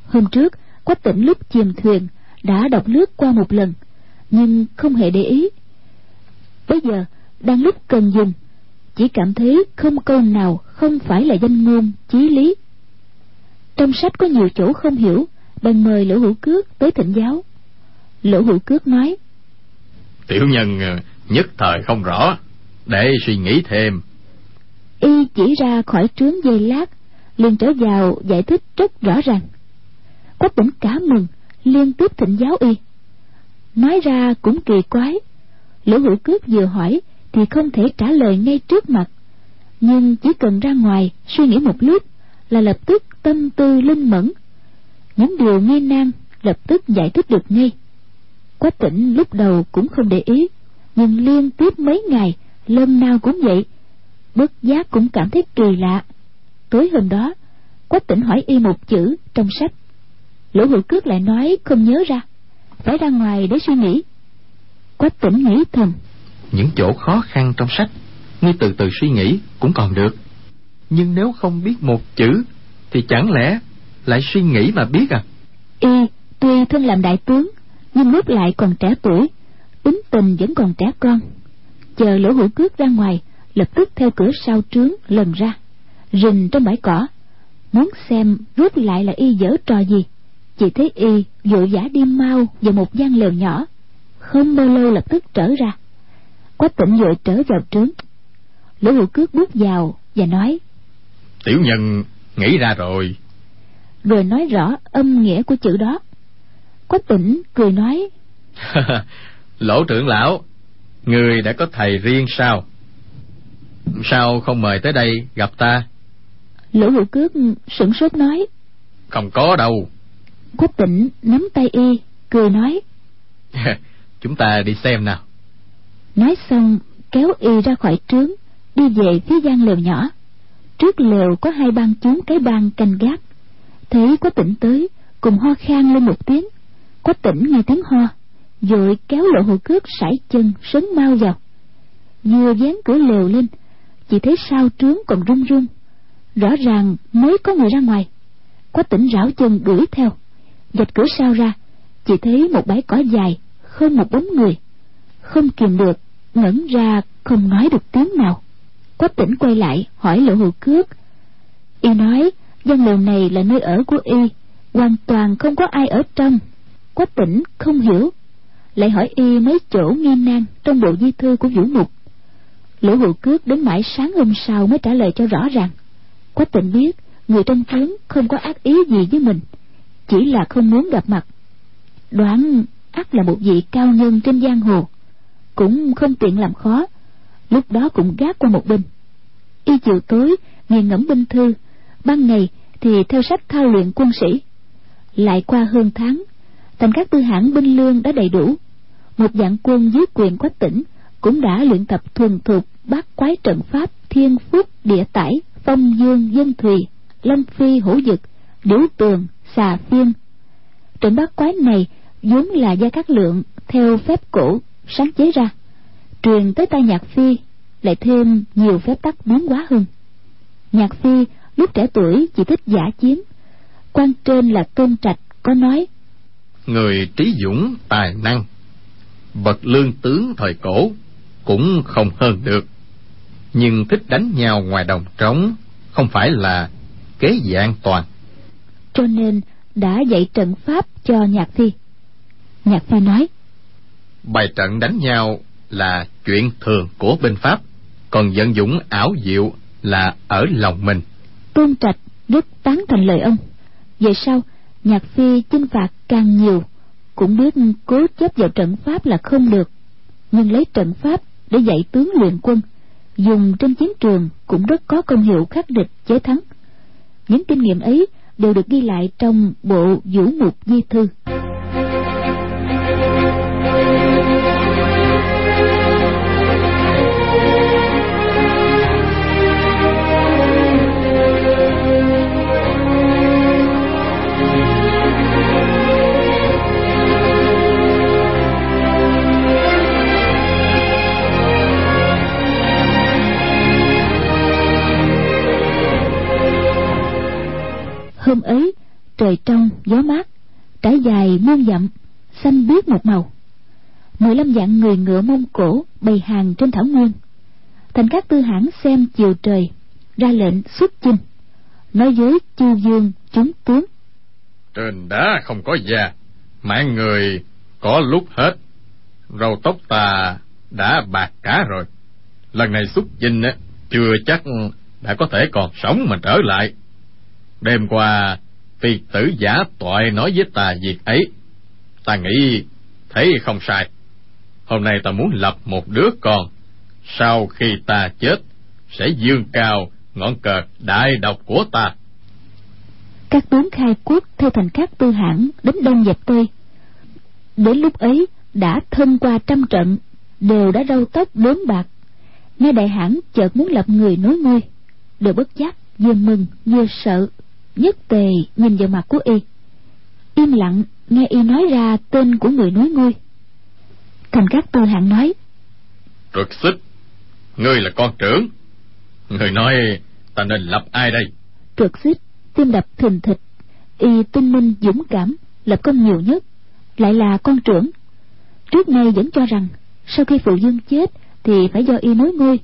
Hôm trước, quách tỉnh lúc chìm thuyền đã đọc lướt qua một lần, nhưng không hề để ý. Bây giờ, đang lúc cần dùng, chỉ cảm thấy không câu nào không phải là danh ngôn, chí lý. Trong sách có nhiều chỗ không hiểu, bèn mời lỗ hữu cước tới thỉnh giáo. Lỗ hữu cước nói tiểu nhân ờ, nhất thời không rõ. Để suy nghĩ thêm. Y chỉ ra khỏi trướng dây lát, liền trở vào giải thích rất rõ ràng. Quách tỉnh cả mừng liên tiếp thịnh giáo y. Nói ra cũng kỳ quái. Lỗ hữu cước vừa hỏi thì không thể trả lời ngay trước mặt. Nhưng chỉ cần ra ngoài suy nghĩ một lúc là lập tức tâm tư linh mẫn. Những điều nghi nan lập tức giải thích được ngay quách tỉnh lúc đầu cũng không để ý nhưng liên tiếp mấy ngày lần nào cũng vậy. Bất giác cũng cảm thấy kỳ lạ. Tối hôm đó quách tỉnh hỏi y một chữ trong sách. Lỗ hữu cước lại nói không nhớ ra phải ra ngoài để suy nghĩ. Quách tỉnh nghĩ thầm. Những chỗ khó khăn trong sách ngươi từ từ suy nghĩ cũng còn được. Nhưng nếu không biết một chữ thì chẳng lẽ lại suy nghĩ mà biết à? Y tuy thân làm đại tướng nhưng lúc lại còn trẻ tuổi tính tình vẫn còn trẻ con. Chờ lỗ hữu cước ra ngoài lập tức theo cửa sau trướng lần ra. Rình trong bãi cỏ muốn xem rút lại là y dở trò gì. Chỉ thấy y vội vã đi mau vào một gian lều nhỏ. Không bao lâu lập tức trở ra. Quách tỉnh vội trở vào trướng. Lỗ hữu cước bước vào và nói tiểu nhân nghĩ ra rồi. Rồi nói rõ âm nghĩa của chữ đó quách tỉnh cười nói. Lỗ trưởng lão người đã có thầy riêng sao? Sao không mời tới đây gặp ta? Lỗ hữu cước sửng sốt nói. Không có đâu. Quách tỉnh nắm tay y cười nói. Chúng ta đi xem nào. Nói xong kéo y ra khỏi trướng đi về phía gian lều nhỏ. Trước lều có hai băng chúng cái băng canh gác. Thấy có tỉnh tới cùng ho khan lên một tiếng Quách tỉnh nghe tiếng ho rồi kéo lộ hồ cướp sải chân, sấn mau vào. Vừa dán cửa lều lên, chỉ thấy sao trướng còn run run. Rõ ràng mới có người ra ngoài. Quách tỉnh rảo chân đuổi theo. Dạch cửa sao ra, chỉ thấy một bãi cỏ dài không một bóng người. Không kìm được, ngẩn ra không nói được tiếng nào. Quách tỉnh quay lại, hỏi lộ hồ cước. Y nói, gian lều này là nơi ở của y, hoàn toàn không có ai ở trong quách tỉnh, không hiểu. Lại hỏi y mấy chỗ nghi nan trong bộ di thư của vũ mục. Lỗ hữu cước đến mãi sáng hôm sau mới trả lời cho rõ ràng. Quách tỉnh biết, người trong trướng không có ác ý gì với mình, chỉ là không muốn gặp mặt. Đoán ắt là một vị cao nhân trên giang hồ, cũng không tiện làm khó, lúc đó cũng gác qua một bên. Y chiều tối nghiền ngẫm binh thư, ban ngày thì theo sách thao luyện quân sĩ. Lại qua hơn tháng thành các tư hãng binh lương đã đầy đủ. Một dạng quân dưới quyền quách tỉnh cũng đã luyện tập thuần thục, bát quái trận pháp, thiên phúc, địa tải, phong dương, dân thùy, lâm phi hữu dực, điểu tường, xà phiên. Trận bát quái này vốn là gia cát lượng theo phép cổ sáng chế ra. Truyền tới tay nhạc phi lại thêm nhiều phép tắc biến quá hơn. Nhạc phi lúc trẻ tuổi chỉ thích giả chiến. Quan trên là tôn trạch, có nói người trí dũng tài năng. Bậc lương tướng thời cổ cũng không hơn được. Nhưng thích đánh nhau ngoài đồng trống không phải là kế gì an toàn. Cho nên đã dạy trận pháp cho nhạc phi. Nhạc phi nói bài trận đánh nhau là chuyện thường của binh pháp còn vận dũng ảo diệu là ở lòng mình. Tôn trạch rất tán thành lời ông. Về sau nhạc phi chinh phạt càng nhiều, cũng biết cố chấp vào trận pháp là không được. Nhưng lấy trận pháp để dạy tướng luyện quân, dùng trên chiến trường cũng rất có công hiệu khắc địch, chế thắng. Những kinh nghiệm ấy đều được ghi lại trong bộ vũ mục di thư. Hôm ấy, trời trong, gió mát, trải dài muôn dặm, xanh biếc một màu. Mười lăm dạng người ngựa mông cổ bày hàng trên thảo nguyên. Thành các tư hãng xem chiều trời, ra lệnh xuất chinh, nói với chu dương chúng tướng. Trên đá không có da, mạng người có lúc hết. Râu tóc ta đã bạc cả rồi. Lần này xuất chinh á, chưa chắc đã có thể còn sống mà trở lại. Đêm qua, phi tử giả toại nói với ta việc ấy. Ta nghĩ thấy không sai. Hôm nay ta muốn lập một đứa con. Sau khi ta chết, sẽ dương cao ngọn cờ đại độc của ta. Các tướng khai quốc theo thành các tư hãn đến đông dẹp tây. Đến lúc ấy đã thân qua trăm trận, đều đã râu tóc đốm bạc. Nghe đại hãn chợt muốn lập người nối ngôi, đều bất giác vừa mừng vừa sợ nhất tề nhìn vào mặt của y. Im lặng nghe y nói ra tên của người nối ngôi thành các tư hạng nói trực xích ngươi là con trưởng. Người nói ta nên lập ai đây? Trực xích tim đập thình thịch. Y tinh minh dũng cảm lập công nhiều nhất lại là con trưởng. Trước nay vẫn cho rằng sau khi phụ dương chết thì phải do y nối ngôi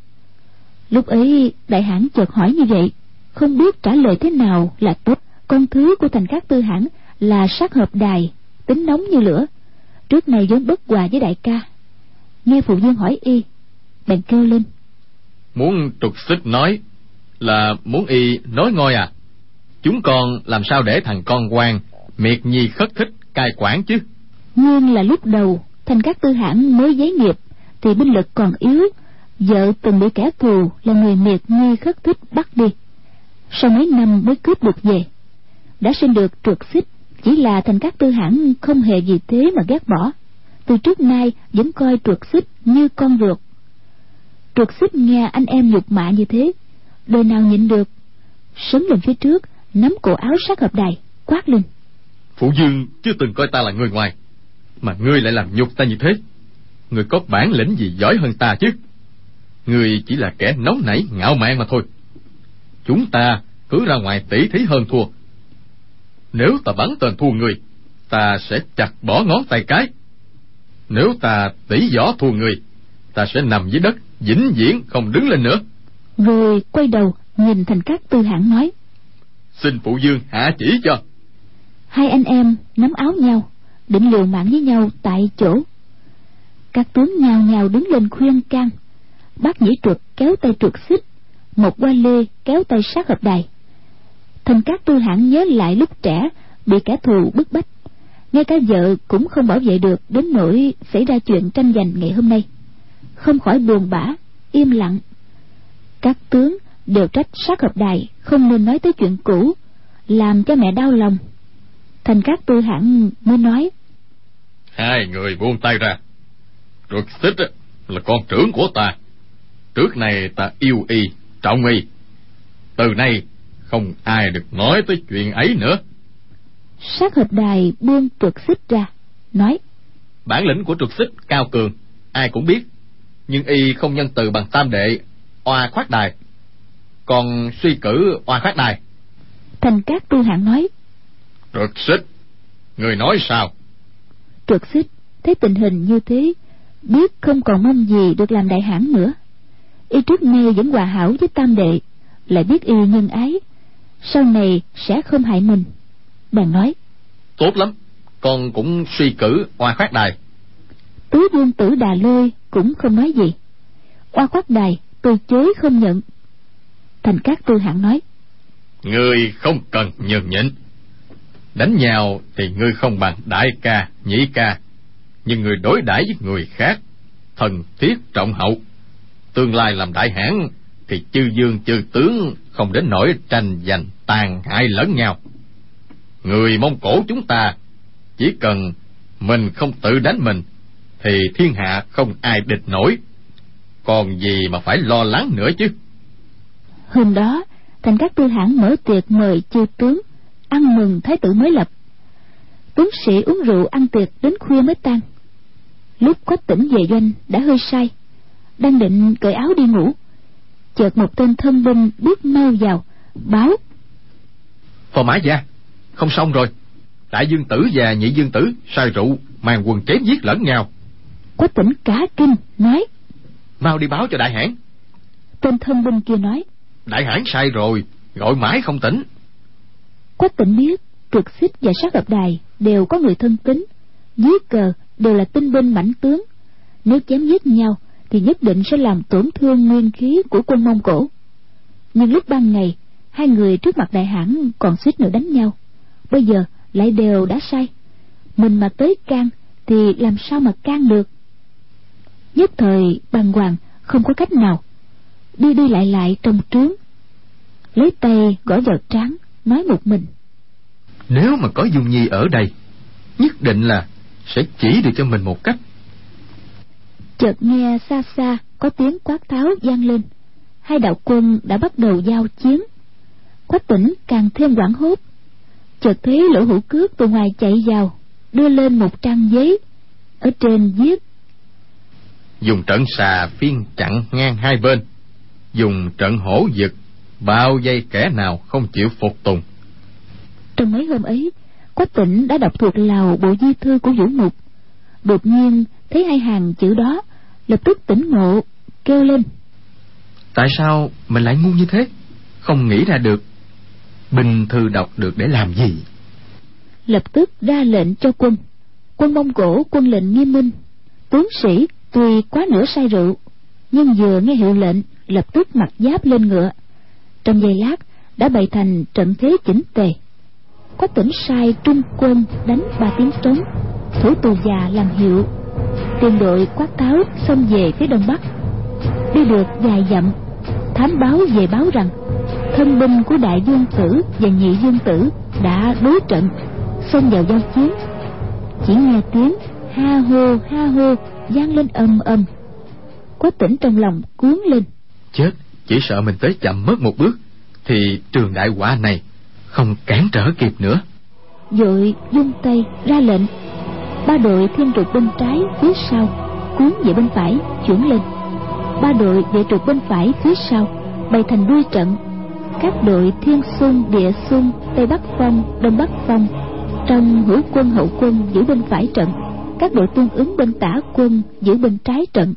lúc ấy đại hãn chợt hỏi như vậy không biết trả lời thế nào là tốt. Con thứ của thành các tư hãn là sát hợp đài tính nóng như lửa. Trước này vốn bất hòa với đại ca. Nghe phụ dương hỏi y bèn kêu lên. Muốn trục xích nói là muốn y nói ngôi à? Chúng con làm sao để thằng con quan miệt nhi khất thích cai quản chứ? Nguyên là lúc đầu thành các tư hãn mới giấy nghiệp thì binh lực còn yếu. Vợ từng bị kẻ thù là người miệt nhi khất thích bắt đi sau mấy năm mới cướp được về. Đã sinh được trượt xích, chỉ là thành các tư hãn không hề vì thế mà ghét bỏ. Từ trước nay vẫn coi trượt xích như con ruột. Trượt xích nghe anh em nhục mạ như thế, đời nào nhịn được sấn lên phía trước, nắm cổ áo sát hợp đài, quát lên. Phụ dương chưa từng coi ta là người ngoài, mà ngươi lại làm nhục ta như thế. Ngươi có bản lĩnh gì giỏi hơn ta chứ? Ngươi chỉ là kẻ nóng nảy, ngạo mạn mà thôi chúng ta cứ ra ngoài tỷ thí hơn thua. Nếu ta bắn tên thua người ta sẽ chặt bỏ ngón tay cái. Nếu ta tỷ võ thua người ta sẽ nằm dưới đất vĩnh viễn không đứng lên nữa. Rồi quay đầu nhìn thành các tư hãng nói. Xin phụ dương hạ chỉ cho. Hai anh em nắm áo nhau định liều mạng với nhau tại chỗ. Các tướng nhào nhào đứng lên khuyên can. Bác nhĩ truật kéo tay truật xích một qua lê kéo tay sát hợp đài. Thành các tư hãng nhớ lại lúc trẻ, bị kẻ thù bức bách. Ngay cả vợ cũng không bảo vệ được đến nỗi xảy ra chuyện tranh giành ngày hôm nay. Không khỏi buồn bã, im lặng. Các tướng đều trách sát hợp đài không nên nói tới chuyện cũ, làm cho mẹ đau lòng. Thành các tư hãng mới nói. Hai người buông tay ra. Ruột xích là con trưởng của ta. Trước này ta yêu y trọng y. Từ nay không ai được nói tới chuyện ấy nữa. Sát hợp đài buông truật xích ra nói bản lĩnh của truật xích cao cường ai cũng biết. Nhưng y không nhân từ bằng tam đệ oa khoát đài. Còn suy cử oa khoát đài. Thành các tu hạng nói truật xích người nói sao? Truật xích thấy tình hình như thế biết không còn mong gì được làm đại hãn nữa y trước nay vẫn hòa hảo với tam đệ lại biết y nhân ái sau này sẽ không hại mình. Bèn nói tốt lắm con cũng suy cử oa khoát đài. Tứ vương tử đà lôi cũng không nói gì. Oa khoát đài từ chối không nhận. Thành các tư hạng nói ngươi không cần nhường nhịn. Đánh nhau thì ngươi không bằng đại ca nhị ca nhưng người đối đãi với người khác thần thiết trọng hậu tương lai làm đại hãn thì chư dương chư tướng không đến nỗi tranh giành tàn hại lẫn nhau. Người mông cổ chúng ta, chỉ cần mình không tự đánh mình, thì thiên hạ không ai địch nổi. Còn gì mà phải lo lắng nữa chứ? Hôm đó, thành các tư hãn mở tiệc mời chư tướng, ăn mừng thái tử mới lập. Tướng sĩ uống rượu ăn tiệc đến khuya mới tan. Lúc có tỉnh về doanh đã hơi say đang định cởi áo đi ngủ. Chợt một tên thân binh bước mau vào báo. Phò mã gia không xong rồi. Đại dương tử và nhị dương tử sai rượu mang quần chém giết lẫn nhau. Quách tỉnh cả kinh nói. Mau đi báo cho đại hãn tên thân binh kia nói. Đại hãn sai rồi gọi mãi không tỉnh. Quách tỉnh biết trực xích và sát hợp đài đều có người thân tín dưới cờ đều là tinh binh mãnh tướng. Nếu chém giết nhau thì nhất định sẽ làm tổn thương nguyên khí của quân mông cổ. Nhưng lúc ban ngày, hai người trước mặt đại hãn còn suýt nữa đánh nhau. Bây giờ lại đều đã sai. mình mà tới can thì làm sao mà can được? Nhất thời bàng hoàng, không có cách nào. Đi đi lại lại trong trướng. Lấy tay gõ vào trán, nói một mình. Nếu mà có dung nhi ở đây, nhất định là sẽ chỉ được cho mình một cách chợt nghe xa xa có tiếng quát tháo vang lên. Hai đạo quân đã bắt đầu giao chiến. Quách tỉnh càng thêm hoảng hốt. Chợt thấy lỗ hữu cước từ ngoài chạy vào đưa lên một trang giấy. Ở trên viết dùng trận xà phiên chặn ngang hai bên. Dùng trận hổ dực bao dây kẻ nào không chịu phục tùng. Trong mấy hôm ấy quách tỉnh đã đọc thuộc lào bộ di thư của vũ mục. Đột nhiên thấy hai hàng chữ đó lập tức tỉnh ngộ kêu lên. Tại sao mình lại ngu như thế? Không nghĩ ra được. Bình thư đọc được để làm gì? Lập tức ra lệnh cho quân. Quân mông cổ quân lệnh nghiêm minh. Tướng sĩ tuy quá nửa say rượu nhưng vừa nghe hiệu lệnh lập tức mặc giáp lên ngựa. Trong giây lát đã bày thành trận thế chỉnh tề. Có tỉnh sai trung quân đánh ba tiếng trống thủ tù già làm hiệu tiền đội quát tháo xông về phía đông bắc. Đi được vài dặm thám báo về báo rằng thân binh của đại dương tử và nhị dương tử đã đối trận xông vào giao chiến. Chỉ nghe tiếng ha hô ha hô vang lên ầm ầm. Có tỉnh trong lòng cuốn lên. Chết chỉ sợ mình tới chậm mất một bước thì trường đại quả này không cản trở kịp nữa. Dội dung tay ra lệnh ba đội thiên trục bên trái, phía sau cuốn về bên phải, chuyển lên. Ba đội địa trục bên phải, phía sau, bày thành đuôi trận. Các đội thiên xung, địa xung, tây bắc phong, đông bắc phong, trong hữu quân, hậu quân giữ bên phải trận. Các đội tương ứng bên tả quân giữ bên trái trận.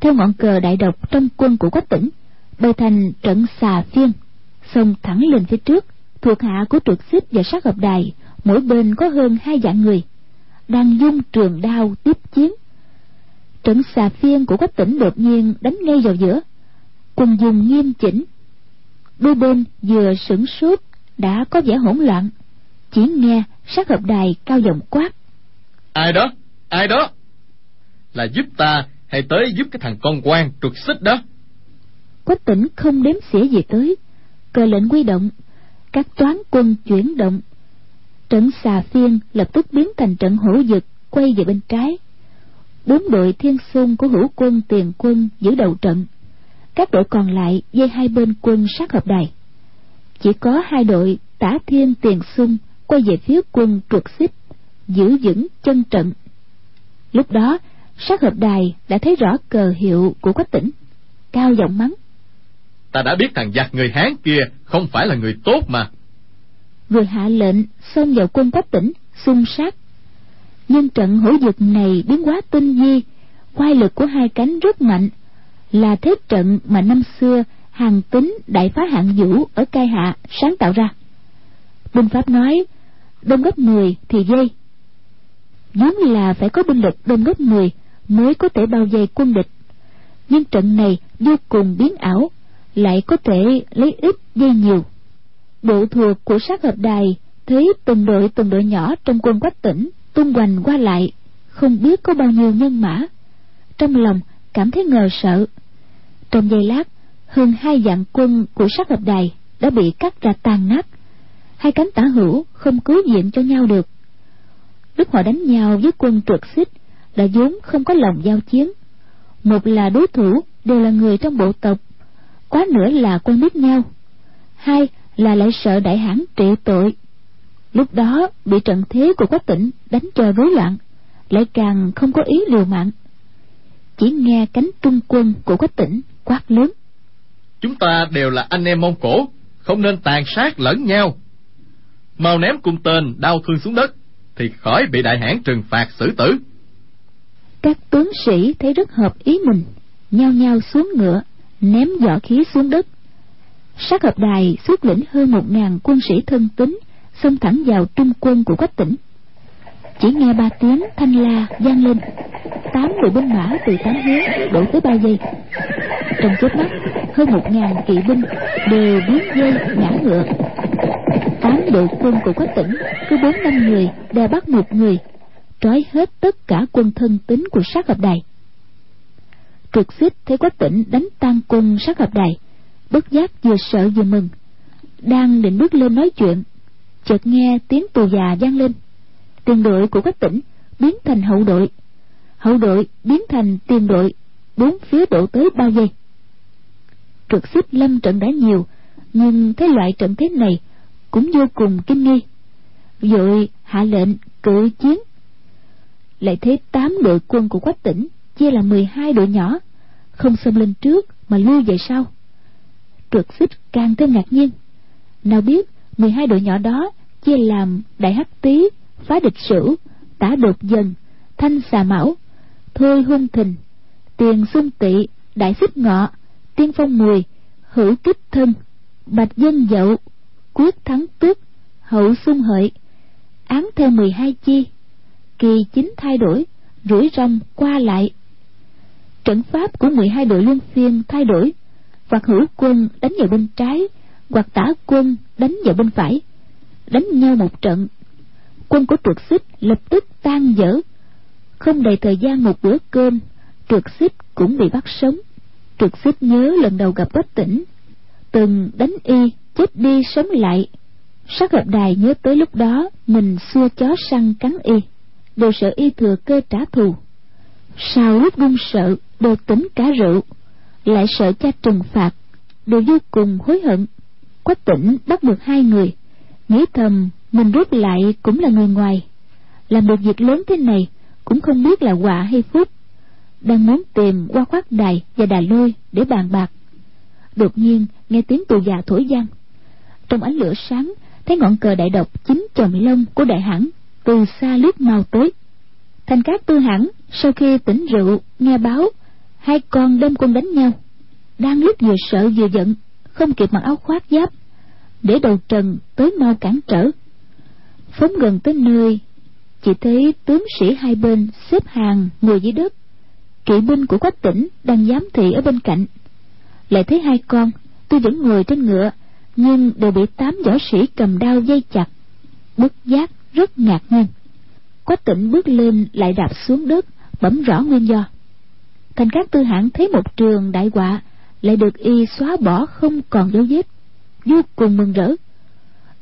Theo ngọn cờ đại độc trong quân của quách tỉnh, bày thành trận xà phiên, xông thẳng lên phía trước, thuộc hạ của trượt xích và sát hợp đài, mỗi bên có hơn hai vạn người đang dung trường đao tiếp chiến. Trận xà phiên của các tỉnh đột nhiên đánh ngay vào giữa quân dùng nghiêm chỉnh. Đôi bên vừa sửng sốt đã có vẻ hỗn loạn chỉ nghe sát hợp đài cao giọng quát. Ai đó? Ai đó? Là giúp ta hay tới giúp cái thằng con quan trục xích đó? Quách tỉnh không đếm xỉa gì tới cờ lệnh quy động các toán quân chuyển động trận xà phiên lập tức biến thành trận hổ dực quay về bên trái. Bốn đội thiên xung của hữu quân tiền quân giữ đầu trận. Các đội còn lại dây hai bên quân sát hợp đài. Chỉ có hai đội tả thiên tiền xung quay về phía quân truật xích, giữ vững chân trận. Lúc đó, sát hợp đài đã thấy rõ cờ hiệu của quách tỉnh, cao giọng mắng. Ta đã biết thằng giặc người hán kia không phải là người tốt mà vừa hạ lệnh, xông vào quân quách tỉnh, xung sát. Nhưng trận hổ dực này biến quá tinh vi, quay lực của hai cánh rất mạnh. Là thế trận mà năm xưa, hàng tính đại phá hạng vũ ở cai hạ sáng tạo ra. Binh pháp nói, đông gấp 10 thì dây. Vốn là phải có binh lực đông gấp 10 mới có thể bao vây quân địch. Nhưng trận này vô cùng biến ảo, lại có thể lấy ít dây nhiều bộ thuộc của sát hợp đài thấy từng đội từng đội nhỏ trong quân quách tỉnh tung hoành qua lại, không biết có bao nhiêu nhân mã. Trong lòng cảm thấy ngờ sợ. Trong giây lát, hơn hai vạn quân của sát hợp đài đã bị cắt ra tan nát. Hai cánh tả hữu không cứu viện cho nhau được. Lúc họ đánh nhau với quân trượt xích là vốn không có lòng giao chiến. Một là đối thủ đều là người trong bộ tộc, quá nữa là quen biết nhau. Hai là lại sợ đại hãn trị tội. Lúc đó bị trận thế của quách tỉnh đánh cho rối loạn lại càng không có ý liều mạng. Chỉ nghe cánh trung quân của quách tỉnh quát lớn. Chúng ta đều là anh em mông cổ không nên tàn sát lẫn nhau. Mau ném cung tên đau thương xuống đất thì khỏi bị đại hãn trừng phạt xử tử. Các tướng sĩ thấy rất hợp ý mình nhao nhao xuống ngựa ném võ khí xuống đất sát hợp đài xuất lĩnh hơn một ngàn quân sĩ thân tín, xông thẳng vào trung quân của quách tỉnh. Chỉ nghe ba tiếng thanh la vang lên. Tám đội binh mã từ tám hướng đổ tới ba giây trong chớp mắt, hơn một ngàn kỵ binh đều biến dây ngã ngựa. Tám đội quân của quách tỉnh cứ bốn năm người, đè bắt một người, trói hết tất cả quân thân tín của sát hợp đài. Trực xích thấy quách tỉnh đánh tan quân sát hợp đài bất giác vừa sợ vừa mừng. Đang định bước lên nói chuyện, chợt nghe tiếng tù già vang lên. Tiền đội của các tỉnh biến thành hậu đội. Hậu đội biến thành tiền đội, bốn phía đổ tới bao giây trượt xích lâm trận đã nhiều, nhưng thấy loại trận thế này cũng vô cùng kinh nghi. Vội hạ lệnh cự chiến. Lại thấy tám đội quân của quách tỉnh, chia là mười hai đội nhỏ, không xông lên trước mà lui về sau trượt xích càng thêm ngạc nhiên. Nào biết, mười hai đội nhỏ đó chia làm đại hắc tý, phá địch sử tả đột dần, thanh xà mão, thôi hung thình, tiền xung tị đại xích ngọ, tiên phong mùi hữu kích thân, bạch dân dậu, quyết thắng tước, hậu xung hợi, án theo mười hai chi, kỳ chính thay đổi, rủi rong qua lại. Trận pháp của mười hai đội luân phiên thay đổi hoặc hữu quân đánh vào bên trái, hoặc tả quân đánh vào bên phải. Đánh nhau một trận, quân của trượt xích lập tức tan dở không đầy thời gian một bữa cơm, trượt xích cũng bị bắt sống. Trượt xích nhớ lần đầu gặp quách tỉnh, từng đánh y, chết đi sống lại. Sắc hợp đài nhớ tới lúc đó, mình xua chó săn cắn y, đều sợ y thừa cơ trả thù. Sau lúc run sợ, đều tính cả rượu lại sợ cha trừng phạt, đều vô cùng hối hận. Quách tỉnh bắt được hai người, nghĩ thầm mình rút lại cũng là người ngoài. Làm được việc lớn thế này cũng không biết là quả hay phúc. Đang muốn tìm qua khoác đài và đà lôi để bàn bạc. Đột nhiên nghe tiếng tù già thổi vang. Trong ánh lửa sáng, thấy ngọn cờ đại độc chín chồng lông của đại hãn từ xa lướt mau tới thành cát tư hãn sau khi tỉnh rượu, nghe báo hai con đâm quân đánh nhau. Đang lúc vừa sợ vừa giận, không kịp mặc áo khoác giáp, để đầu trần tới mau cản trở. Phóng gần tới nơi, chỉ thấy tướng sĩ hai bên xếp hàng ngồi dưới đất. Kỵ binh của quách tỉnh đang giám thị ở bên cạnh. Lại thấy hai con tôi vẫn ngồi trên ngựa, nhưng đều bị tám võ sĩ cầm đao dây chặt, bất giác rất ngạc nhiên. Quách tỉnh bước lên lại đạp xuống đất, bẩm rõ nguyên do thành các tư hãn thấy một trường đại họa, lại được y xóa bỏ không còn dấu vết. Vô cùng mừng rỡ.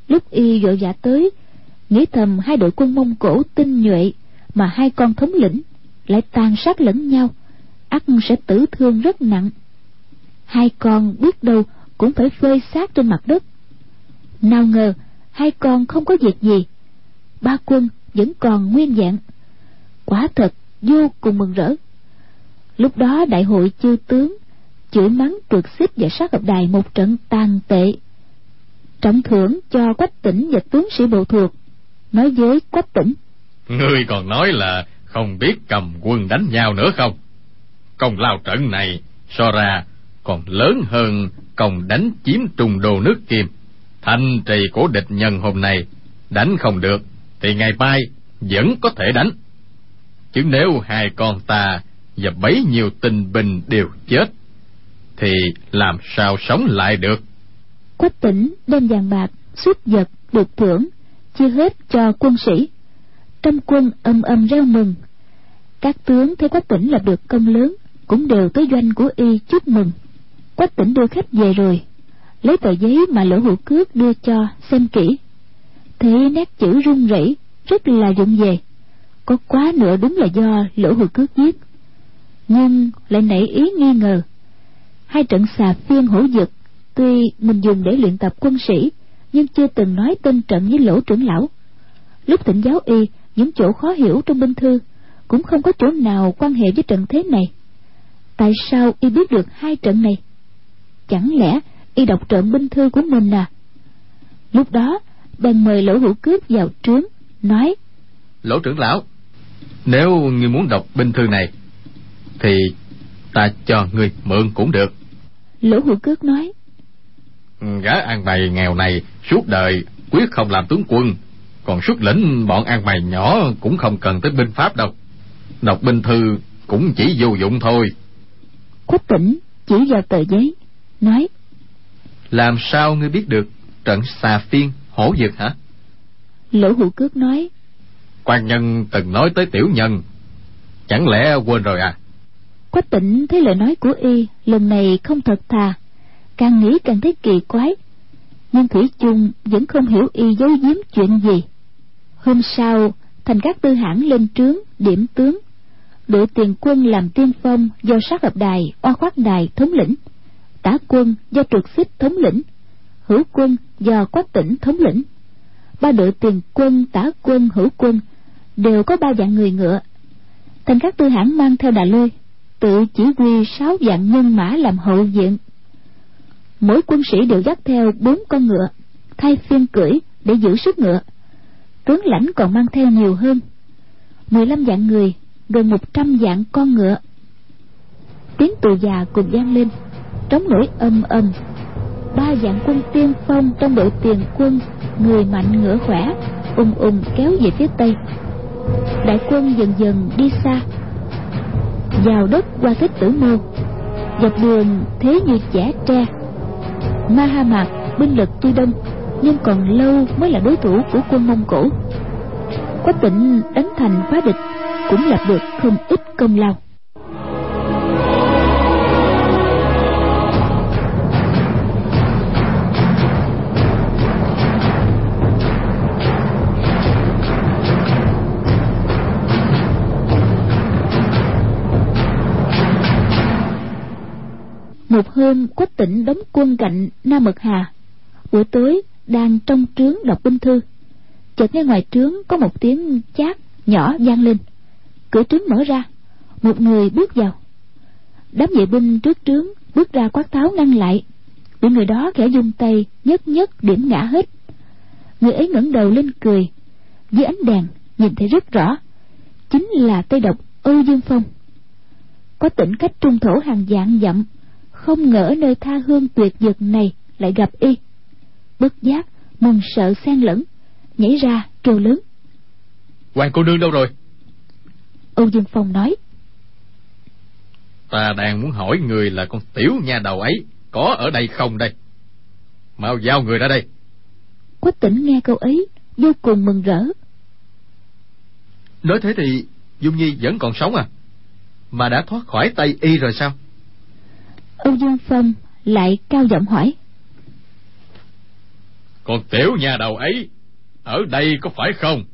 Lúc y vội vã tới, nghĩ thầm hai đội quân mông cổ tinh nhuệ mà hai con thống lĩnh lại tàn sát lẫn nhau, ắt sẽ tử thương rất nặng. Hai con biết đâu cũng phải phơi xác trên mặt đất. Nào ngờ, hai con không có việc gì. Ba quân vẫn còn nguyên dạng. Quả thật vô cùng mừng rỡ lúc đó đại hội chư tướng, chửi mắng trượt xích và sát hợp đài một trận tàn tệ. Trọng thưởng cho quách tỉnh và tướng sĩ bộ thuộc. Nói với quách tỉnh, ngươi còn nói là không biết cầm quân đánh nhau nữa không? Công lao trận này, so ra còn lớn hơn công đánh chiếm trùng đồ nước kim. Thành trì của địch nhân hôm nay, đánh không được, thì ngày mai vẫn có thể đánh. Chứ nếu hai con ta và bấy nhiêu tinh bình đều chết, thì làm sao sống lại được? Quách tỉnh đem vàng bạc xuất vật được thưởng, chia hết cho quân sĩ. Trong quân âm âm reo mừng. Các tướng thấy quách tỉnh lập được công lớn, cũng đều tới doanh của y chúc mừng. Quách tỉnh đưa khách về rồi, lấy tờ giấy mà lỗ hữu cước đưa cho xem kỹ. Thấy nét chữ run rẩy rất là dụng về. Có quá nữa đúng là do lỗ hữu cước viết nhưng lại nảy ý nghi ngờ. Hai trận xà phiên hổ dực, tuy mình dùng để luyện tập quân sĩ, nhưng chưa từng nói tên trận với lỗ trưởng lão. Lúc thỉnh giáo y, những chỗ khó hiểu trong binh thư cũng không có chỗ nào quan hệ với trận thế này. Tại sao y biết được hai trận này? Chẳng lẽ y đọc trận binh thư của mình à? Lúc đó, bèn mời lỗ hữu cướp vào trướng, nói, lỗ trưởng lão, nếu người muốn đọc binh thư này thì ta cho ngươi mượn cũng được. Lỗ hữu cước nói. Gã an bày nghèo này suốt đời quyết không làm tướng quân còn xuất lĩnh bọn an bày nhỏ cũng không cần tới binh pháp đâu. Đọc binh thư cũng chỉ vô dụng thôi. Quách tỉnh chỉ vào tờ giấy nói. Làm sao ngươi biết được trận xà phiên hổ dực hả? Lỗ hữu cước nói. Quan nhân từng nói tới tiểu nhân. Chẳng lẽ quên rồi à quách tỉnh thấy lời nói của y, lần này không thật thà. Càng nghĩ càng thấy kỳ quái. Nhưng thủy chung vẫn không hiểu y giấu giếm chuyện gì. Hôm sau, thành các tư hãn lên trướng, điểm tướng. Đội tiền quân làm tiên phong do sát hợp đài, oa khoát đài thống lĩnh. Tả quân do trượt xích thống lĩnh. Hữu quân do quách tỉnh thống lĩnh. Ba đội tiền quân, tả quân, hữu quân đều có ba dạng người ngựa. Thành các tư hãng mang theo đà lôi tự chỉ huy sáu vạn nhân mã làm hậu viện. Mỗi quân sĩ đều dắt theo bốn con ngựa, thay phiên cưỡi để giữ sức ngựa. Tướng lãnh còn mang theo nhiều hơn, mười lăm vạn người, gần một trăm vạn con ngựa. Tiếng tù già cùng vang lên, trống nổi âm âm ba vạn quân tiên phong trong đội tiền quân, người mạnh ngựa khỏe ùng ùng kéo về phía tây. Đại quân dần dần đi xa vào đất qua kích tử mưu dọc đường thế như chẻ tre. Ma ha mạc binh lực tuy đông, nhưng còn lâu mới là đối thủ của quân mông cổ. Quách tịnh đánh thành phá địch cũng lập được không ít công lao. Một hôm quách tỉnh đóng quân cạnh nam mật hà. Buổi tối, đang trong trướng đọc binh thư. Chợt nghe ngoài trướng có một tiếng chát nhỏ vang lên. Cửa trướng mở ra. Một người bước vào. Đám vệ binh trước trướng bước ra quát tháo ngăn lại. Bị người đó khẽ dung tay nhất nhất điểm ngã hết. Người ấy ngẩng đầu lên cười. Dưới ánh đèn, nhìn thấy rất rõ. Chính là tây độc âu dương phong. Có tỉnh cách trung thổ hàng dạng dặm không ngờ nơi tha hương tuyệt vời này lại gặp y. Bất giác mừng sợ xen lẫn nhảy ra kêu lớn. Hoàng cô nương đâu rồi? Âu dương phong nói. Ta đang muốn hỏi người là con tiểu nha đầu ấy có ở đây không đây? Mau giao người ra đây. Quách tỉnh nghe câu ấy vô cùng mừng rỡ. Nói thế thì dung nhi vẫn còn sống à? Mà đã thoát khỏi tay y rồi sao âu dương phong lại cao giọng hỏi. Còn tiểu nhà đầu ấy ở đây có phải không?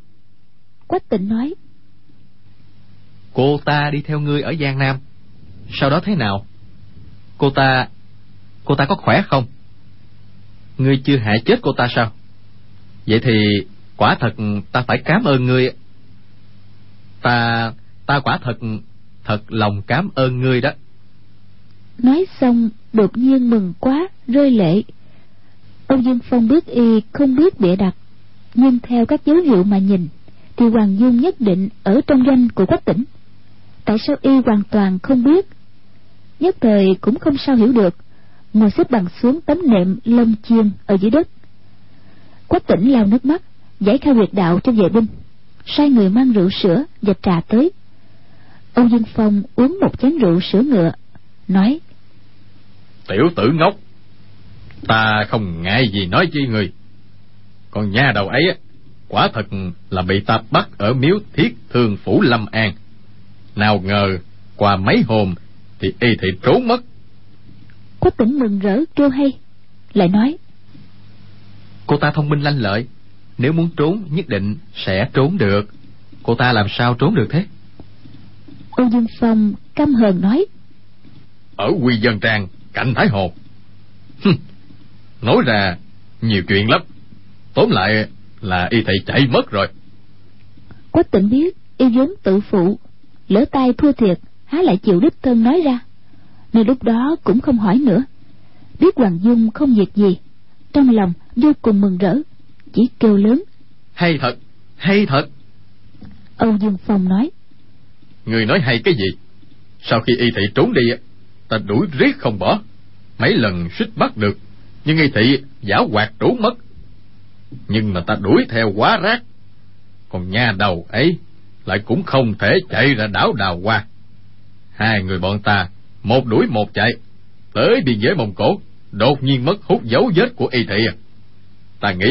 Quách tịnh nói. Cô ta đi theo ngươi ở giang nam. Sau đó thế nào? Cô ta cô ta có khỏe không? Ngươi chưa hại chết cô ta sao? Vậy thì quả thật ta phải cảm ơn ngươi. Ta ta quả thật thật lòng cảm ơn ngươi đó nói xong, đột nhiên mừng quá, rơi lệ. Ông dương phong biết y không biết bịa đặt, nhưng theo các dấu hiệu mà nhìn, thì hoàng dung nhất định ở trong danh của quách tỉnh. Tại sao y hoàn toàn không biết? Nhất thời cũng không sao hiểu được, ngồi xếp bằng xuống tấm nệm lông chiên ở dưới đất. Quách tỉnh lao nước mắt, giải khai huyệt đạo cho vệ binh, sai người mang rượu sữa và trà tới. Ông dương phong uống một chén rượu sữa ngựa, nói tiểu tử ngốc. Ta không ngại gì nói chi người. Còn nhà đầu ấy quả thật là bị ta bắt ở miếu thiết thương phủ lâm an. Nào ngờ qua mấy hôm thì y thị trốn mất. Quách tỉnh mừng rỡ kêu hay. Lại nói cô ta thông minh lanh lợi. Nếu muốn trốn nhất định sẽ trốn được. Cô ta làm sao trốn được thế? Âu dương phong căm hờn nói ở quy dân trang cạnh thái hồ nói ra nhiều chuyện lắm. Tóm lại là y thầy chạy mất rồi. Quách tỉnh biết y vốn tự phụ. Lỡ tay thua thiệt há lại chịu đích thân nói ra. Nên lúc đó cũng không hỏi nữa. Biết hoàng dung không việc gì trong lòng vô cùng mừng rỡ chỉ kêu lớn. Hay thật hay thật. Âu dương phong nói. Người nói hay cái gì? Sau khi y thị trốn đi ta đuổi riết không bỏ. Mấy lần suýt bắt được, nhưng y thị giả hoạt trốn mất. Nhưng mà ta đuổi theo quá rác, còn nhà đầu ấy lại cũng không thể chạy ra đảo đào qua. hai người bọn ta, một đuổi một chạy, tới biên giới mông cổ, đột nhiên mất hút dấu vết của y thị. Ta nghĩ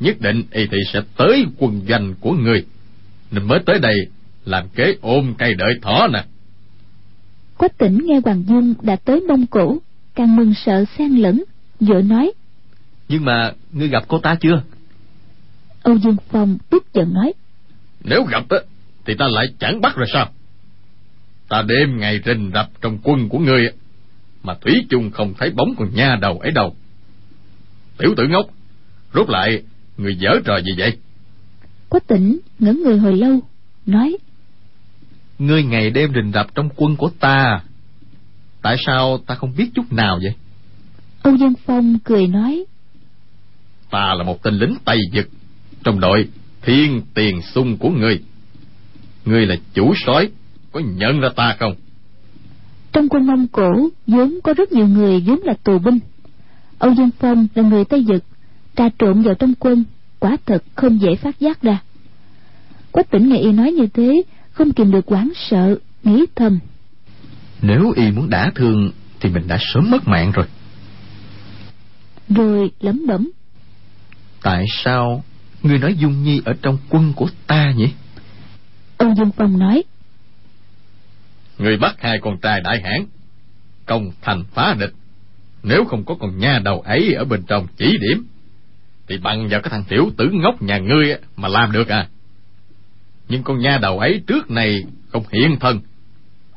nhất định y thị sẽ tới quân doanh của người, nên mới tới đây làm kế ôm cây đợi thỏ nè quách tỉnh nghe hoàng dung đã tới mông cổ càng mừng sợ xen lẫn vội nói. Nhưng mà ngươi gặp cô ta chưa? Âu dương phong tức giận nói. Nếu gặp á thì ta lại chẳng bắt rồi sao? Ta đêm ngày rình rập trong quân của ngươi mà thủy chung không thấy bóng con nha đầu ấy đâu. Tiểu tử ngốc rốt lại người dở trò gì vậy? Quách tỉnh ngẩn người hồi lâu nói Ngươi ngày đêm rình rập trong quân của ta. Tại sao ta không biết chút nào vậy? Âu Dương Phong cười nói. Ta là một tên lính Tây Dực Trong đội thiên tiền sung của ngươi. Ngươi là chủ soái Có nhận ra ta không? Trong quân Mông Cổ vốn có rất nhiều người vốn là tù binh. Âu Dương Phong là người Tây Dực Trà trộn vào trong quân Quả thật không dễ phát giác ra. Quách tỉnh nghe y nói như thế Không kìm được quán sợ Nghĩ thầm. Nếu y muốn đả thương Thì mình đã sớm mất mạng rồi. Rồi lẩm bẩm. Tại sao Ngươi nói Dung Nhi ở trong quân của ta nhỉ? Âu Dương Phong nói. Người bắt hai con trai đại hãn Công thành phá địch. Nếu không có con nha đầu ấy ở bên trong chỉ điểm Thì bằng vào cái thằng tiểu tử ngốc nhà ngươi Mà làm được à Nhưng con nha đầu ấy trước này Không hiện thân.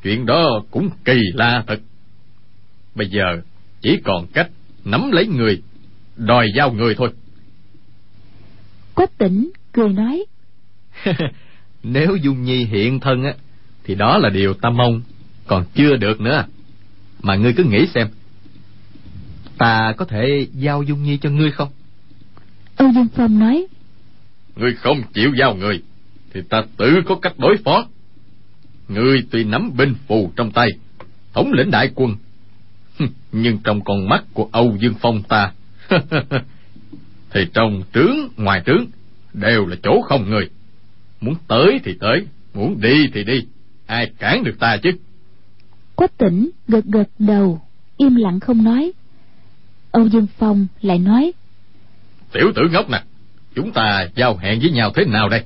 Chuyện đó cũng kỳ lạ thật. Bây giờ chỉ còn cách Nắm lấy người Đòi giao người thôi. Quách tỉnh cười nói. Nếu Dung Nhi hiện thân á Thì đó là điều ta mong Còn chưa được nữa. Mà ngươi cứ nghĩ xem Ta có thể giao Dung Nhi cho ngươi không? Âu Dương Phong nói. Ngươi không chịu giao người Thì ta tự có cách đối phó. Ngươi tuy nắm binh phù trong tay Thống lĩnh đại quân Nhưng trong con mắt của Âu Dương Phong ta Thì trong trướng ngoài trướng Đều là chỗ không người. Muốn tới thì tới Muốn đi thì đi Ai cản được ta chứ? Quách tỉnh gật gật đầu Im lặng không nói. Âu Dương Phong lại nói Tiểu tử ngốc nè Chúng ta giao hẹn với nhau thế nào đây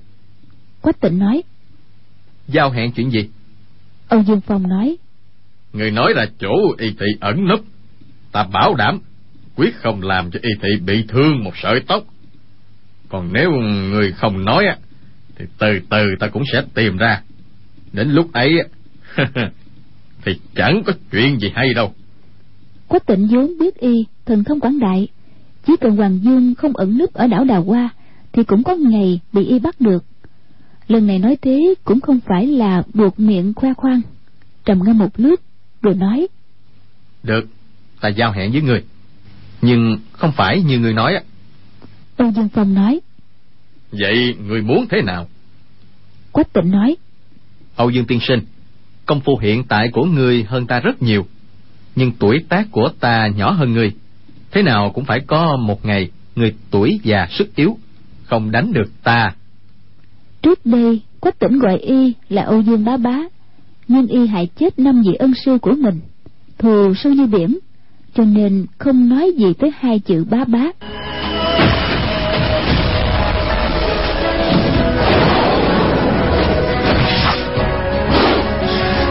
Quách tỉnh nói. Giao hẹn chuyện gì? Âu Dương Phong nói. Người nói là chỗ y thị ẩn nấp Ta bảo đảm Quyết không làm cho y thị bị thương một sợi tóc. Còn nếu người không nói á Thì từ từ ta cũng sẽ tìm ra. Đến lúc ấy Thì chẳng có chuyện gì hay đâu. Quách tịnh vốn biết y Thần thông quảng đại. Chỉ cần Hoàng Dương không ẩn núp ở đảo Đào Hoa Thì cũng có ngày bị y bắt được Lần này nói thế cũng không phải là buộc miệng khoe khoang. Trầm ngâm một lúc Rồi nói. Được Ta giao hẹn với người. Nhưng không phải như người nói á. Âu Dương Phong nói. Vậy người muốn thế nào? Quách tịnh nói. Âu Dương tiên sinh Công phu hiện tại của ngươi hơn ta rất nhiều. Nhưng tuổi tác của ta nhỏ hơn ngươi Thế nào cũng phải có một ngày Người tuổi già sức yếu Không đánh được ta Trước đây, Quách tỉnh gọi y là Âu Dương Bá Bá, Nhưng y hại chết năm vị ân sư của mình, Thù sâu như biển, Cho nên không nói gì tới hai chữ bá bá.